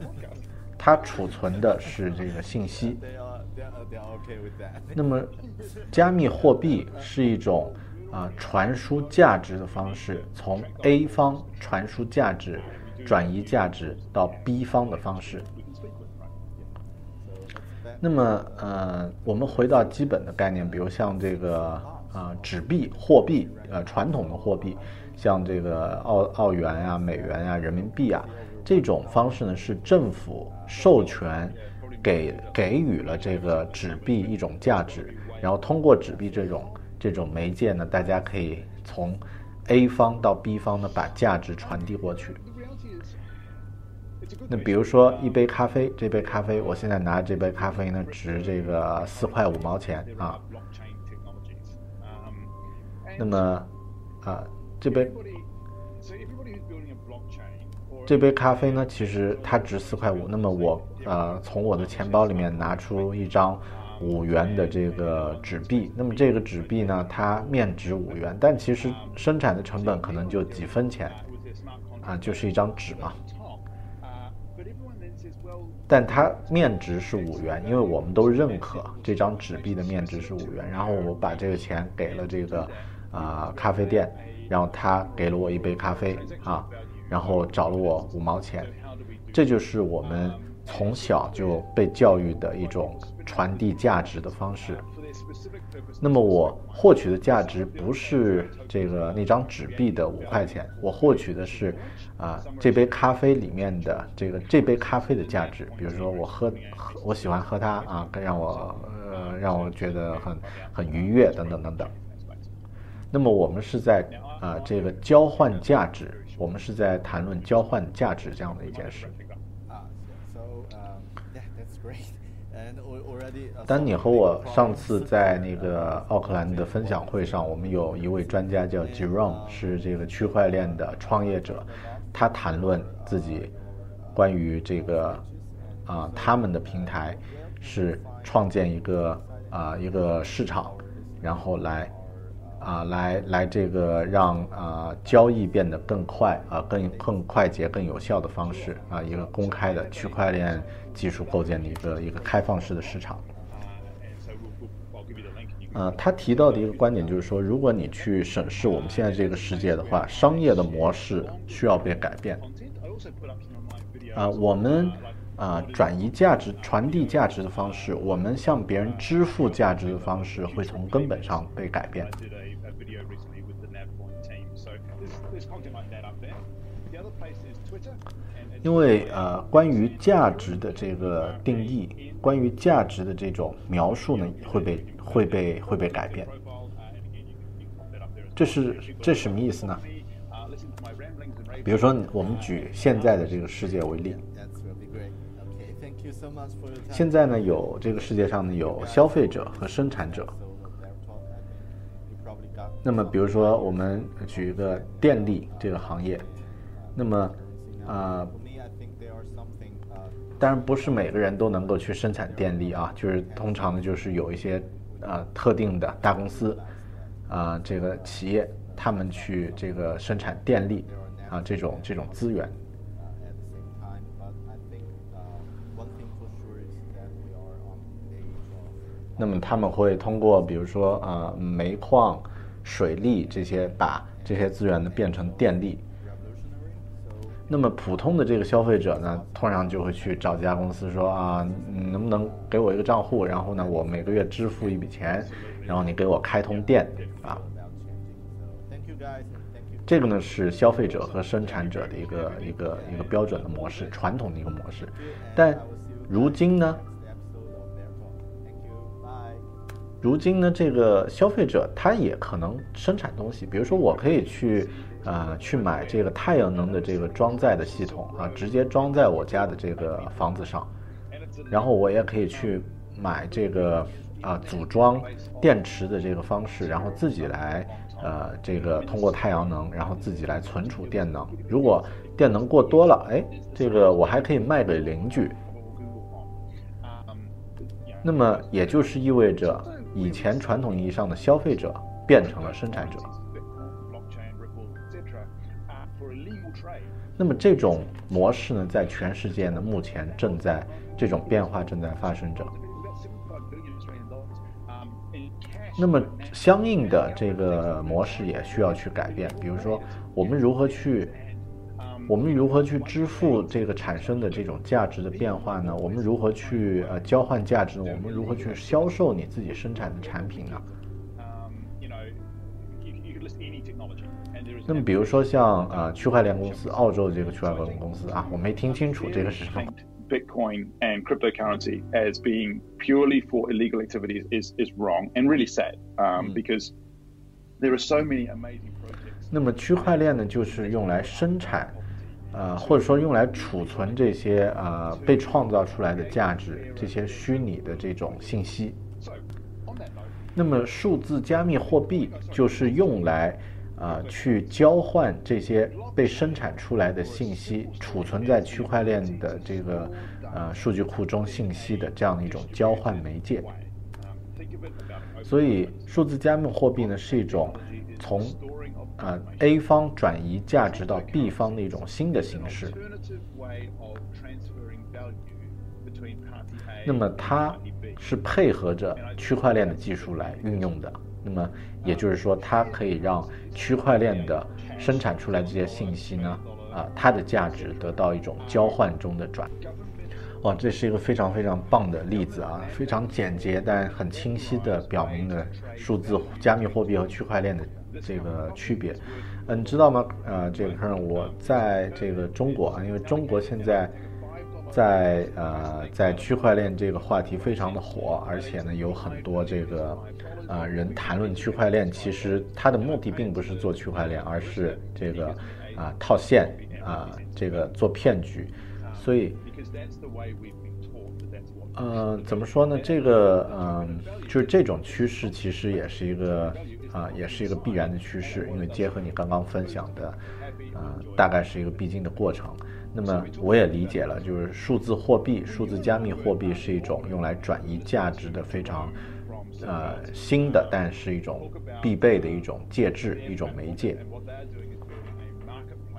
*laughs* 它储存的是这个信息。那么，加密货币是一种啊传输价值的方式，从 A 方传输价值、转移价值到 B 方的方式。那么，呃，我们回到基本的概念，比如像这个。啊，纸币货币，呃，传统的货币，像这个澳澳元呀、美元呀、人民币啊，这种方式呢，是政府授权给给予了这个纸币一种价值，然后通过纸币这种这种媒介呢，大家可以从 A 方到 B 方呢，把价值传递过去。那比如说一杯咖啡，这杯咖啡，我现在拿这杯咖啡呢，值这个四块五毛钱啊。那么，啊，这杯这杯咖啡呢，其实它值四块五。那么我呃，从我的钱包里面拿出一张五元的这个纸币。那么这个纸币呢，它面值五元，但其实生产的成本可能就几分钱，啊，就是一张纸嘛。但它面值是五元，因为我们都认可这张纸币的面值是五元。然后我把这个钱给了这个。啊，咖啡店，然后他给了我一杯咖啡啊，然后找了我五毛钱，这就是我们从小就被教育的一种传递价值的方式。那么我获取的价值不是这个那张纸币的五块钱，我获取的是啊这杯咖啡里面的这个这杯咖啡的价值。比如说我喝喝我喜欢喝它啊，更让我呃让我觉得很很愉悦等等等等。那么我们是在啊这个交换价值，我们是在谈论交换价值这样的一件事。丹尼和我上次在那个奥克兰的分享会上，我们有一位专家叫 Jerome，是这个区块链的创业者，他谈论自己关于这个啊他们的平台是创建一个啊一个市场，然后来啊来来这个让啊交易变得更快啊更更快捷更有效的方式啊一个公开的区块链技术构建的一个一个开放式的市场。呃，他提到的一个观点就是说，如果你去审视我们现在这个世界的话，商业的模式需要被改变。啊，我们啊转移价值、传递价值的方式，我们向别人支付价值的方式，会从根本上被改变。因为呃，关于价值的这个定义，关于价值的这种描述呢，会被会被会被改变。这是这什么意思呢？比如说，我们举现在的这个世界为例，现在呢，有这个世界上呢有消费者和生产者。那么，比如说，我们举一个电力这个行业，那么啊。当然不是每个人都能够去生产电力啊，就是通常呢，就是有一些呃特定的大公司啊，这个企业他们去这个生产电力啊这种这种资源。那么他们会通过比如说啊煤矿、水利这些，把这些资源呢变成电力。那么普通的这个消费者呢，通常就会去找这家公司说啊，能不能给我一个账户，然后呢，我每个月支付一笔钱，然后你给我开通电啊。这个呢是消费者和生产者的一个一个一个标准的模式，传统的一个模式。但如今呢，如今呢，这个消费者他也可能生产东西，比如说我可以去。呃，去买这个太阳能的这个装载的系统啊，直接装在我家的这个房子上，然后我也可以去买这个啊组装电池的这个方式，然后自己来呃这个通过太阳能，然后自己来存储电能。如果电能过多了，哎，这个我还可以卖给邻居。那么也就是意味着，以前传统意义上的消费者变成了生产者。那么这种模式呢，在全世界呢，目前正在这种变化正在发生着。那么相应的这个模式也需要去改变，比如说我们如何去，我们如何去支付这个产生的这种价值的变化呢？我们如何去呃交换价值？呢？我们如何去销售你自己生产的产品呢？那么，比如说像呃区块链公司，澳洲这个区块链公司啊，我没听清楚这个是什么。Bitcoin and cryptocurrency as being purely for illegal activities is is wrong and really sad, um, because there are so many amazing projects. 那么区块链呢，就是用来生产，呃，或者说用来储存这些呃被创造出来的价值，这些虚拟的这种信息。那么数字加密货币就是用来。啊，去交换这些被生产出来的信息，储存在区块链的这个呃数据库中信息的这样的一种交换媒介。所以，数字加密货币呢是一种从啊 A 方转移价值到 B 方的一种新的形式。那么，它是配合着区块链的技术来运用的。那么，也就是说，它可以让区块链的生产出来这些信息呢，啊，它的价值得到一种交换中的转。哇，这是一个非常非常棒的例子啊，非常简洁但很清晰的表明了数字加密货币和区块链的这个区别。嗯，你知道吗？呃，这个我在这个中国啊，因为中国现在在呃在区块链这个话题非常的火，而且呢有很多这个。呃人谈论区块链，其实它的目的并不是做区块链，而是这个啊套现啊这个做骗局，所以。呃，怎么说呢？这个，嗯，就是这种趋势，其实也是一个，啊，也是一个必然的趋势。因为结合你刚刚分享的，啊，大概是一个必经的过程。那么我也理解了，就是数字货币、数字加密货币是一种用来转移价值的非常，呃，新的，但是一种必备的一种介质、一种媒介。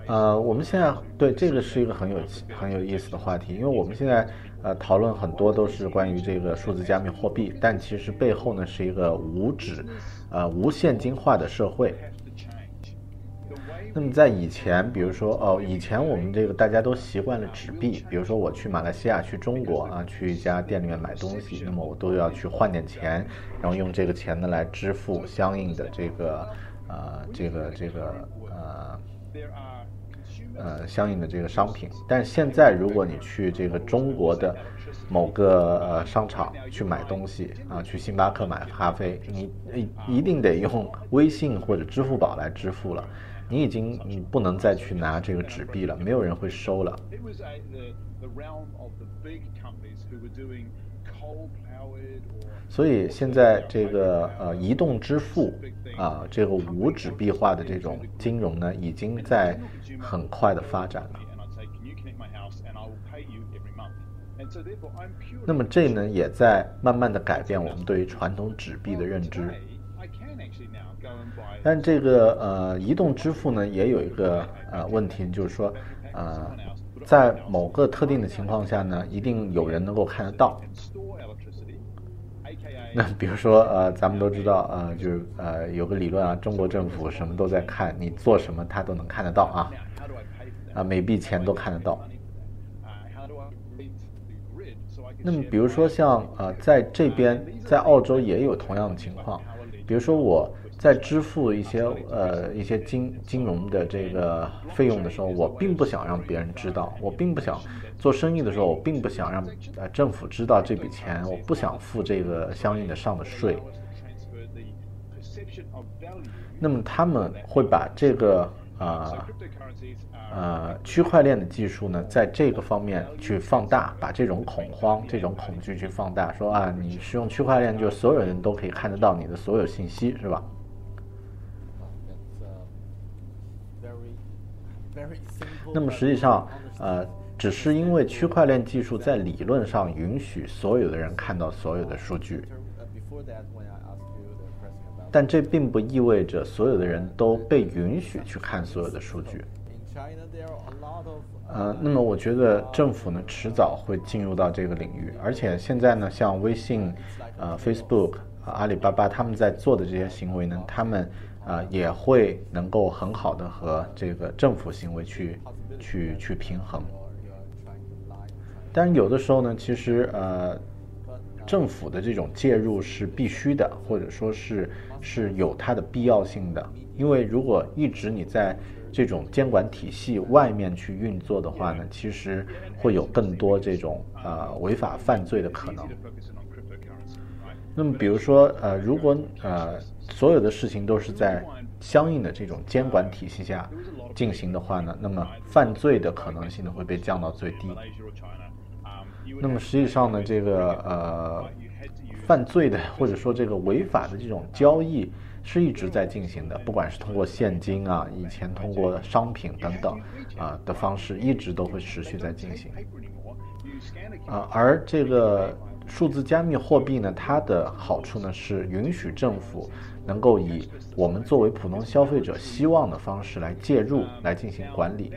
呃，我们现在对这个是一个很有很有意思的话题，因为我们现在。呃，讨论很多都是关于这个数字加密货币，但其实背后呢是一个无纸、呃无现金化的社会。那么在以前，比如说哦，以前我们这个大家都习惯了纸币，比如说我去马来西亚、去中国啊，去一家店里面买东西，那么我都要去换点钱，然后用这个钱呢来支付相应的这个呃这个这个呃。呃，相应的这个商品，但现在如果你去这个中国的某个呃商场去买东西啊，去星巴克买咖啡，你一定得用微信或者支付宝来支付了，你已经你不能再去拿这个纸币了，没有人会收了。所以现在这个呃移动支付啊，这个无纸币化的这种金融呢，已经在很快的发展了。那么这呢，也在慢慢的改变我们对于传统纸币的认知。但这个呃移动支付呢，也有一个呃问题，就是说呃在某个特定的情况下呢，一定有人能够看得到。那比如说，呃，咱们都知道，呃，就是呃，有个理论啊，中国政府什么都在看，你做什么他都能看得到啊，啊，每笔钱都看得到。那么，比如说像呃，在这边，在澳洲也有同样的情况，比如说我。在支付一些呃一些金金融的这个费用的时候，我并不想让别人知道，我并不想做生意的时候，我并不想让呃政府知道这笔钱，我不想付这个相应的上的税。那么他们会把这个啊呃区块链的技术呢，在这个方面去放大，把这种恐慌、这种恐惧去放大，说啊，你使用区块链，就所有人都可以看得到你的所有信息，是吧？那么实际上，呃，只是因为区块链技术在理论上允许所有的人看到所有的数据，但这并不意味着所有的人都被允许去看所有的数据。呃，那么我觉得政府呢，迟早会进入到这个领域，而且现在呢，像微信、呃，Facebook、阿里巴巴他们在做的这些行为呢，他们。啊，也会能够很好的和这个政府行为去去去平衡。但有的时候呢，其实呃，政府的这种介入是必须的，或者说是是有它的必要性的。因为如果一直你在这种监管体系外面去运作的话呢，其实会有更多这种呃违法犯罪的可能。那么，比如说呃，如果呃。所有的事情都是在相应的这种监管体系下进行的话呢，那么犯罪的可能性呢会被降到最低。那么实际上呢，这个呃犯罪的或者说这个违法的这种交易是一直在进行的，不管是通过现金啊，以前通过商品等等啊的方式，一直都会持续在进行。啊，而这个数字加密货币呢，它的好处呢是允许政府。能够以我们作为普通消费者希望的方式来介入，来进行管理。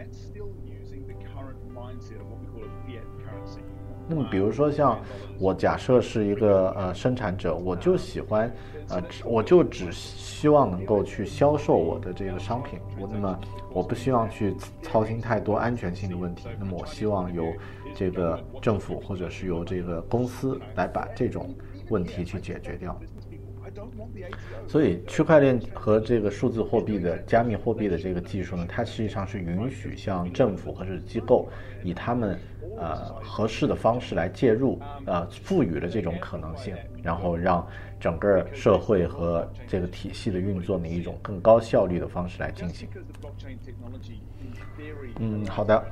那么，比如说像我假设是一个呃生产者，我就喜欢，呃，我就只希望能够去销售我的这个商品。我那么我不希望去操心太多安全性的问题。那么我希望有这个政府或者是由这个公司来把这种问题去解决掉。所以，区块链和这个数字货币的加密货币的这个技术呢，它实际上是允许像政府或者机构以他们呃合适的方式来介入，呃，赋予了这种可能性，然后让整个社会和这个体系的运作的一种更高效率的方式来进行。嗯，好的，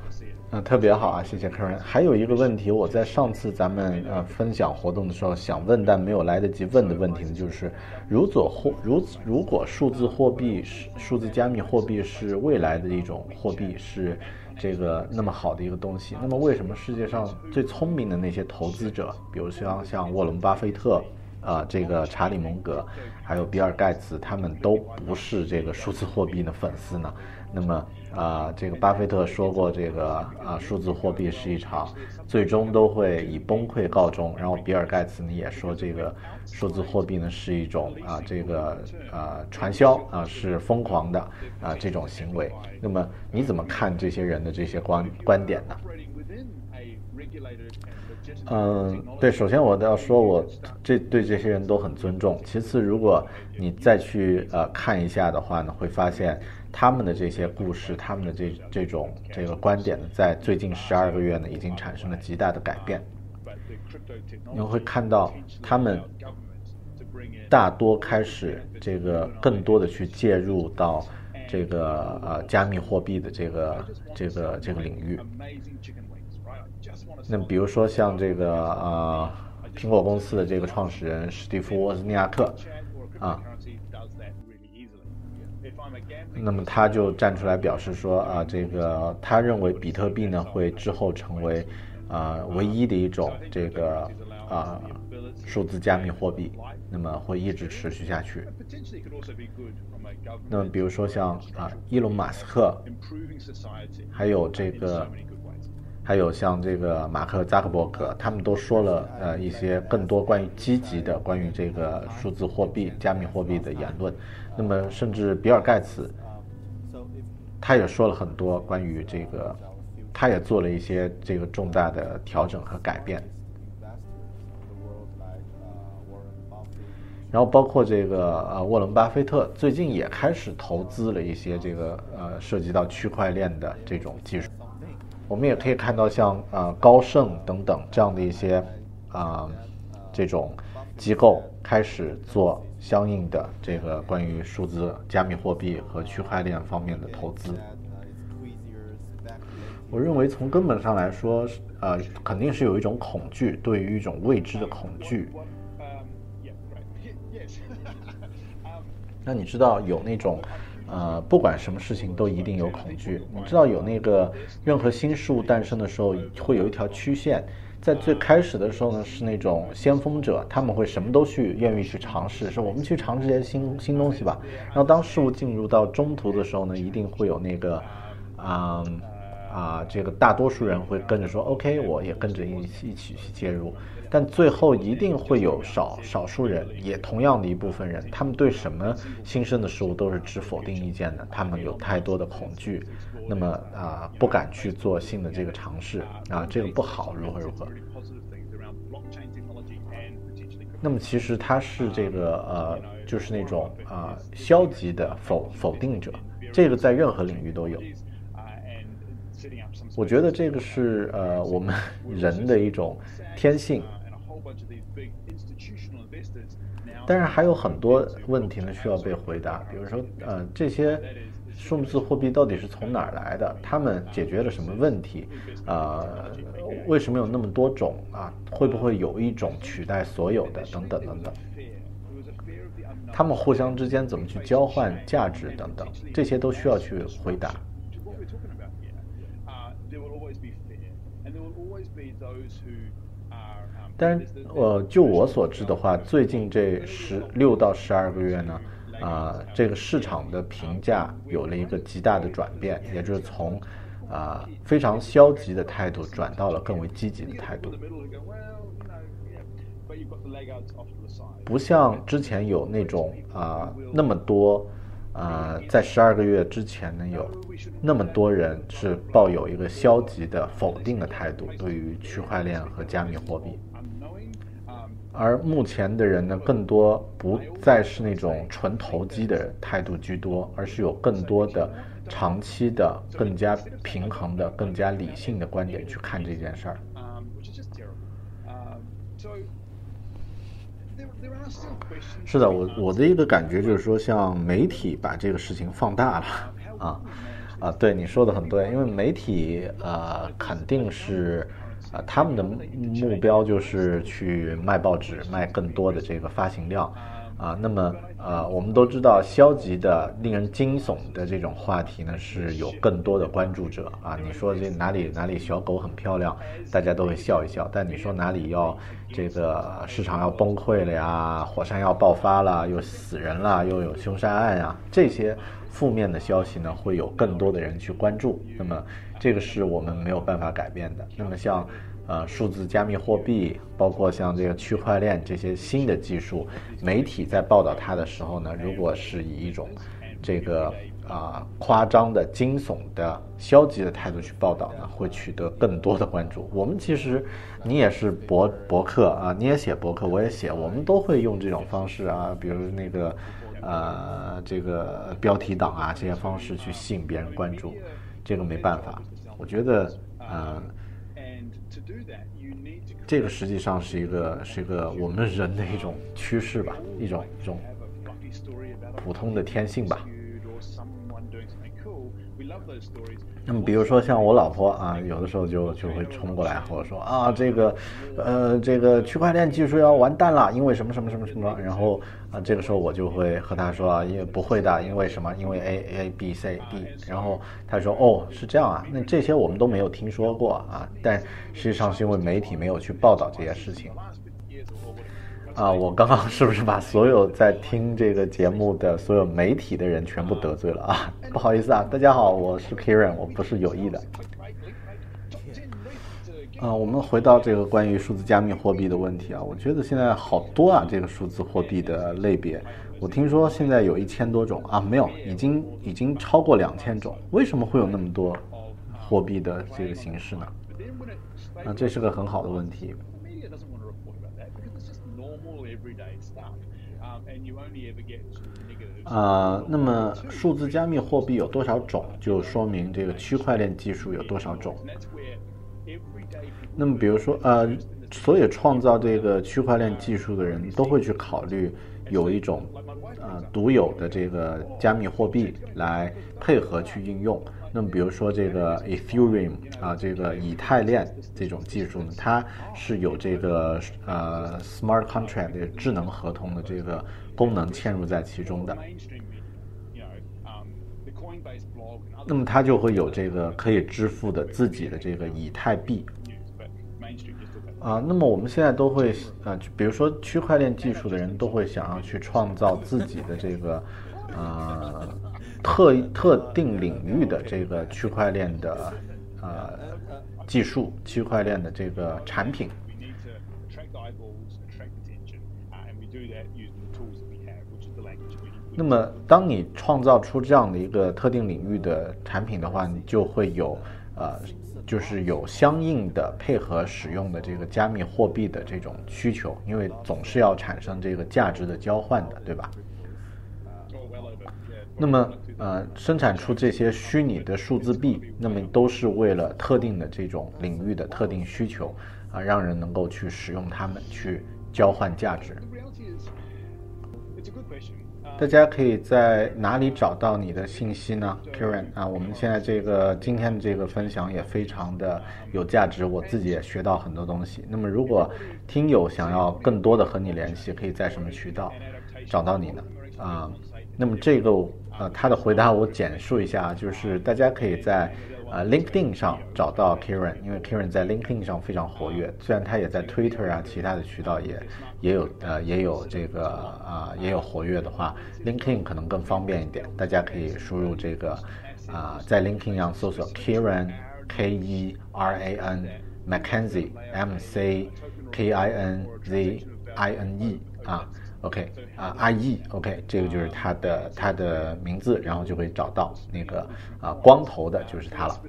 嗯，特别好啊，谢谢客人。还有一个问题，我在上次咱们呃分享活动的时候想问，但没有来得及问的问题呢，就是如果货如如果数字货币是数字加密货币是未来的一种货币，是这个那么好的一个东西，那么为什么世界上最聪明的那些投资者，比如像像沃伦巴菲特？啊，这个查理蒙格，还有比尔盖茨，他们都不是这个数字货币的粉丝呢。那么，啊，这个巴菲特说过，这个啊，数字货币是一场最终都会以崩溃告终。然后，比尔盖茨呢也说，这个数字货币呢是一种啊，这个啊传销啊是疯狂的啊这种行为。那么，你怎么看这些人的这些观观点呢？嗯，对，首先我都要说，我这对这些人都很尊重。其次，如果你再去呃看一下的话呢，会发现他们的这些故事，他们的这这种这个观点呢，在最近十二个月呢，已经产生了极大的改变。你会看到他们大多开始这个更多的去介入到这个呃加密货币的这个这个这个领域。那比如说像这个呃，苹果公司的这个创始人史蒂夫·沃兹尼亚克啊，那么他就站出来表示说啊，这个他认为比特币呢会之后成为啊唯一的一种这个啊数字加密货币，那么会一直持续下去。那么比如说像啊伊隆·马斯克，还有这个。还有像这个马克扎克伯格，他们都说了呃一些更多关于积极的关于这个数字货币、加密货币的言论。那么甚至比尔盖茨，他也说了很多关于这个，他也做了一些这个重大的调整和改变。然后包括这个呃沃伦巴菲特最近也开始投资了一些这个呃涉及到区块链的这种技术。我们也可以看到，像呃高盛等等这样的一些啊这种机构开始做相应的这个关于数字加密货币和区块链方面的投资。我认为从根本上来说，呃，肯定是有一种恐惧，对于一种未知的恐惧。*laughs* 那你知道有那种？呃，不管什么事情都一定有恐惧。你知道有那个任何新事物诞生的时候，会有一条曲线。在最开始的时候呢，是那种先锋者，他们会什么都去愿意去尝试，说我们去尝试这些新新东西吧。然后当事物进入到中途的时候呢，一定会有那个，嗯啊，这个大多数人会跟着说，OK，我也跟着一起一起去介入。但最后一定会有少少数人，也同样的一部分人，他们对什么新生的事物都是持否定意见的。他们有太多的恐惧，那么啊，不敢去做新的这个尝试啊，这个不好，如何如何。那么其实他是这个呃，就是那种啊消极的否否定者，这个在任何领域都有。我觉得这个是呃我们 *laughs* 人的一种天性。但是还有很多问题呢需要被回答，比如说，呃，这些数字货币到底是从哪儿来的？他们解决了什么问题？呃，为什么有那么多种啊？会不会有一种取代所有的？等等等等。他们互相之间怎么去交换价值？等等，这些都需要去回答。但是，呃，就我所知的话，最近这十六到十二个月呢，啊，这个市场的评价有了一个极大的转变，也就是从啊非常消极的态度转到了更为积极的态度。不像之前有那种啊那么多啊，在十二个月之前呢，有那么多人是抱有一个消极的否定的态度，对于区块链和加密货币。而目前的人呢，更多不再是那种纯投机的态度居多，而是有更多的长期的、更加平衡的、更加理性的观点去看这件事儿。是的，我我的一个感觉就是说，像媒体把这个事情放大了啊啊，对你说的很对，因为媒体呃肯定是啊他们的目标就是去卖报纸，卖更多的这个发行量。啊，那么呃，我们都知道，消极的、令人惊悚的这种话题呢，是有更多的关注者啊。你说这哪里哪里小狗很漂亮，大家都会笑一笑；但你说哪里要这个市场要崩溃了呀，火山要爆发了，又死人了，又有凶杀案啊，这些负面的消息呢，会有更多的人去关注。那么这个是我们没有办法改变的。那么像。呃，数字加密货币，包括像这个区块链这些新的技术，媒体在报道它的时候呢，如果是以一种这个啊夸张的、惊悚的、消极的态度去报道呢，会取得更多的关注。我们其实，你也是博博客啊，你也写博客，我也写，我们都会用这种方式啊，比如那个呃这个标题党啊这些方式去吸引别人关注，这个没办法，我觉得呃。这个实际上是一个是一个我们人的一种趋势吧，一种一种普通的天性吧。那么，比如说像我老婆啊，有的时候就就会冲过来和我说啊，这个，呃，这个区块链技术要完蛋了，因为什么什么什么什么。然后啊，这个时候我就会和她说啊，因为不会的，因为什么？因为 A A B C D。然后她说哦，是这样啊，那这些我们都没有听说过啊，但实际上是因为媒体没有去报道这些事情。啊，我刚刚是不是把所有在听这个节目的所有媒体的人全部得罪了啊？不好意思啊，大家好，我是 Kieran，我不是有意的。啊，我们回到这个关于数字加密货币的问题啊，我觉得现在好多啊，这个数字货币的类别，我听说现在有一千多种啊，没有，已经已经超过两千种，为什么会有那么多货币的这个形式呢？啊，这是个很好的问题。啊，那么数字加密货币有多少种，就说明这个区块链技术有多少种。那么，比如说，呃，所有创造这个区块链技术的人都会去考虑有一种呃独有的这个加密货币来配合去应用。那么，比如说这个 Ethereum 啊，这个以太链这种技术呢，它是有这个呃 Smart Contract 的智能合同的这个功能嵌入在其中的。那么它就会有这个可以支付的自己的这个以太币。啊，那么我们现在都会呃，比如说区块链技术的人都会想要去创造自己的这个呃。特特定领域的这个区块链的呃技术，区块链的这个产品。那么，当你创造出这样的一个特定领域的产品的话，你就会有呃，就是有相应的配合使用的这个加密货币的这种需求，因为总是要产生这个价值的交换的，对吧？那么，呃，生产出这些虚拟的数字币，那么都是为了特定的这种领域的特定需求，啊，让人能够去使用它们去交换价值。大家可以在哪里找到你的信息呢，Karen？啊，我们现在这个今天的这个分享也非常的有价值，我自己也学到很多东西。那么，如果听友想要更多的和你联系，可以在什么渠道找到你呢？啊，那么这个。呃，他的回答我简述一下，就是大家可以在呃 LinkedIn 上找到 Kieran，因为 Kieran 在 LinkedIn 上非常活跃，虽然他也在 Twitter 啊其他的渠道也也有呃也有这个啊也有活跃的话，LinkedIn 可能更方便一点，大家可以输入这个啊在 LinkedIn 上搜索 Kieran K E R A N Mackenzie M C K I N Z I N E 啊。OK 啊，I E，OK，这个就是他的他的名字，然后就会找到那个啊光头的，就是他了。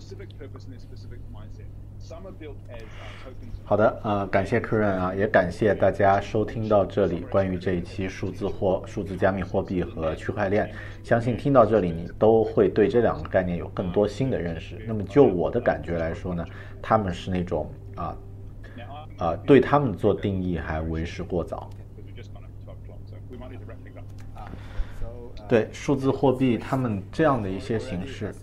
好的，呃，感谢客人啊，也感谢大家收听到这里关于这一期数字货、数字加密货币和区块链。相信听到这里，你都会对这两个概念有更多新的认识。那么就我的感觉来说呢，他们是那种啊啊，对他们做定义还为时过早。对数字货币，他们这样的一些形式，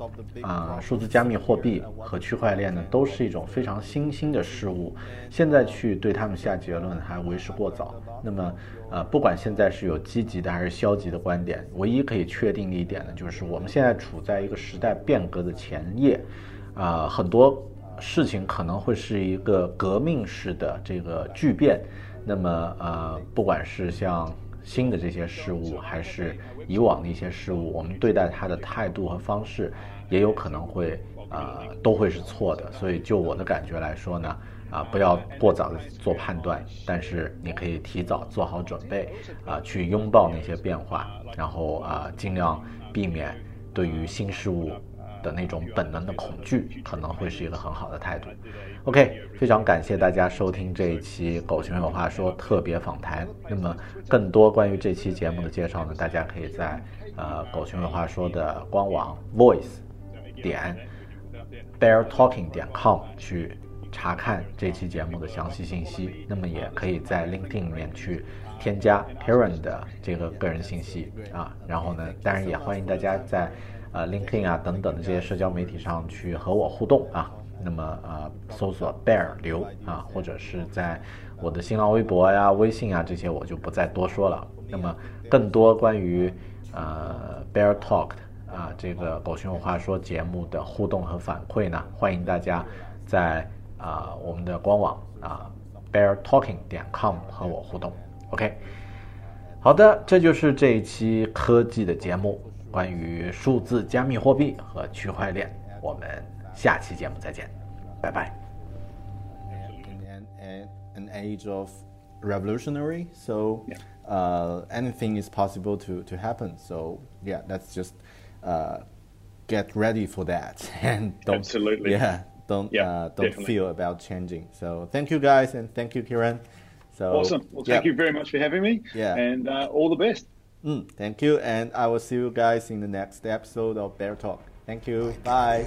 啊，数字加密货币和区块链呢，都是一种非常新兴的事物。现在去对他们下结论还为时过早。那么，呃，不管现在是有积极的还是消极的观点，唯一可以确定的一点呢，就是我们现在处在一个时代变革的前夜，啊，很多事情可能会是一个革命式的这个巨变。那么，呃，不管是像新的这些事物，还是以往的一些事物，我们对待它的态度和方式，也有可能会，呃，都会是错的。所以，就我的感觉来说呢，啊，不要过早的做判断，但是你可以提早做好准备，啊，去拥抱那些变化，然后啊，尽量避免对于新事物。的那种本能的恐惧，可能会是一个很好的态度。OK，非常感谢大家收听这一期《狗熊有话说》特别访谈。那么，更多关于这期节目的介绍呢，大家可以在呃《狗熊有话说》的官网 voice 点 bear talking 点 com 去查看这期节目的详细信息。那么，也可以在 LinkedIn 里面去添加 Karen 的这个个人信息啊。然后呢，当然也欢迎大家在。呃，LinkedIn 啊等等的这些社交媒体上去和我互动啊，那么呃，搜索 Bear 刘啊，或者是在我的新浪微博呀、微信啊这些我就不再多说了。那么更多关于呃 Bear Talk 啊这个狗熊有话说节目的互动和反馈呢，欢迎大家在啊我们的官网啊 Bear Talking 点 com 和我互动。OK，好的，这就是这一期科技的节目。关于数字加密货币和区块链，我们下期节目再见，拜拜。And an age of revolutionary, so uh, anything is possible to to happen. So yeah, let's just uh, get ready for that *laughs* and don't absolutely yeah don't yeah, uh, don't definitely. feel about changing. So thank you guys and thank you, Kiran. So awesome. Well, thank yeah. you very much for having me. Yeah, and uh, all the best. Mm, thank you, and I will see you guys in the next episode of Bear Talk. Thank you. Bye.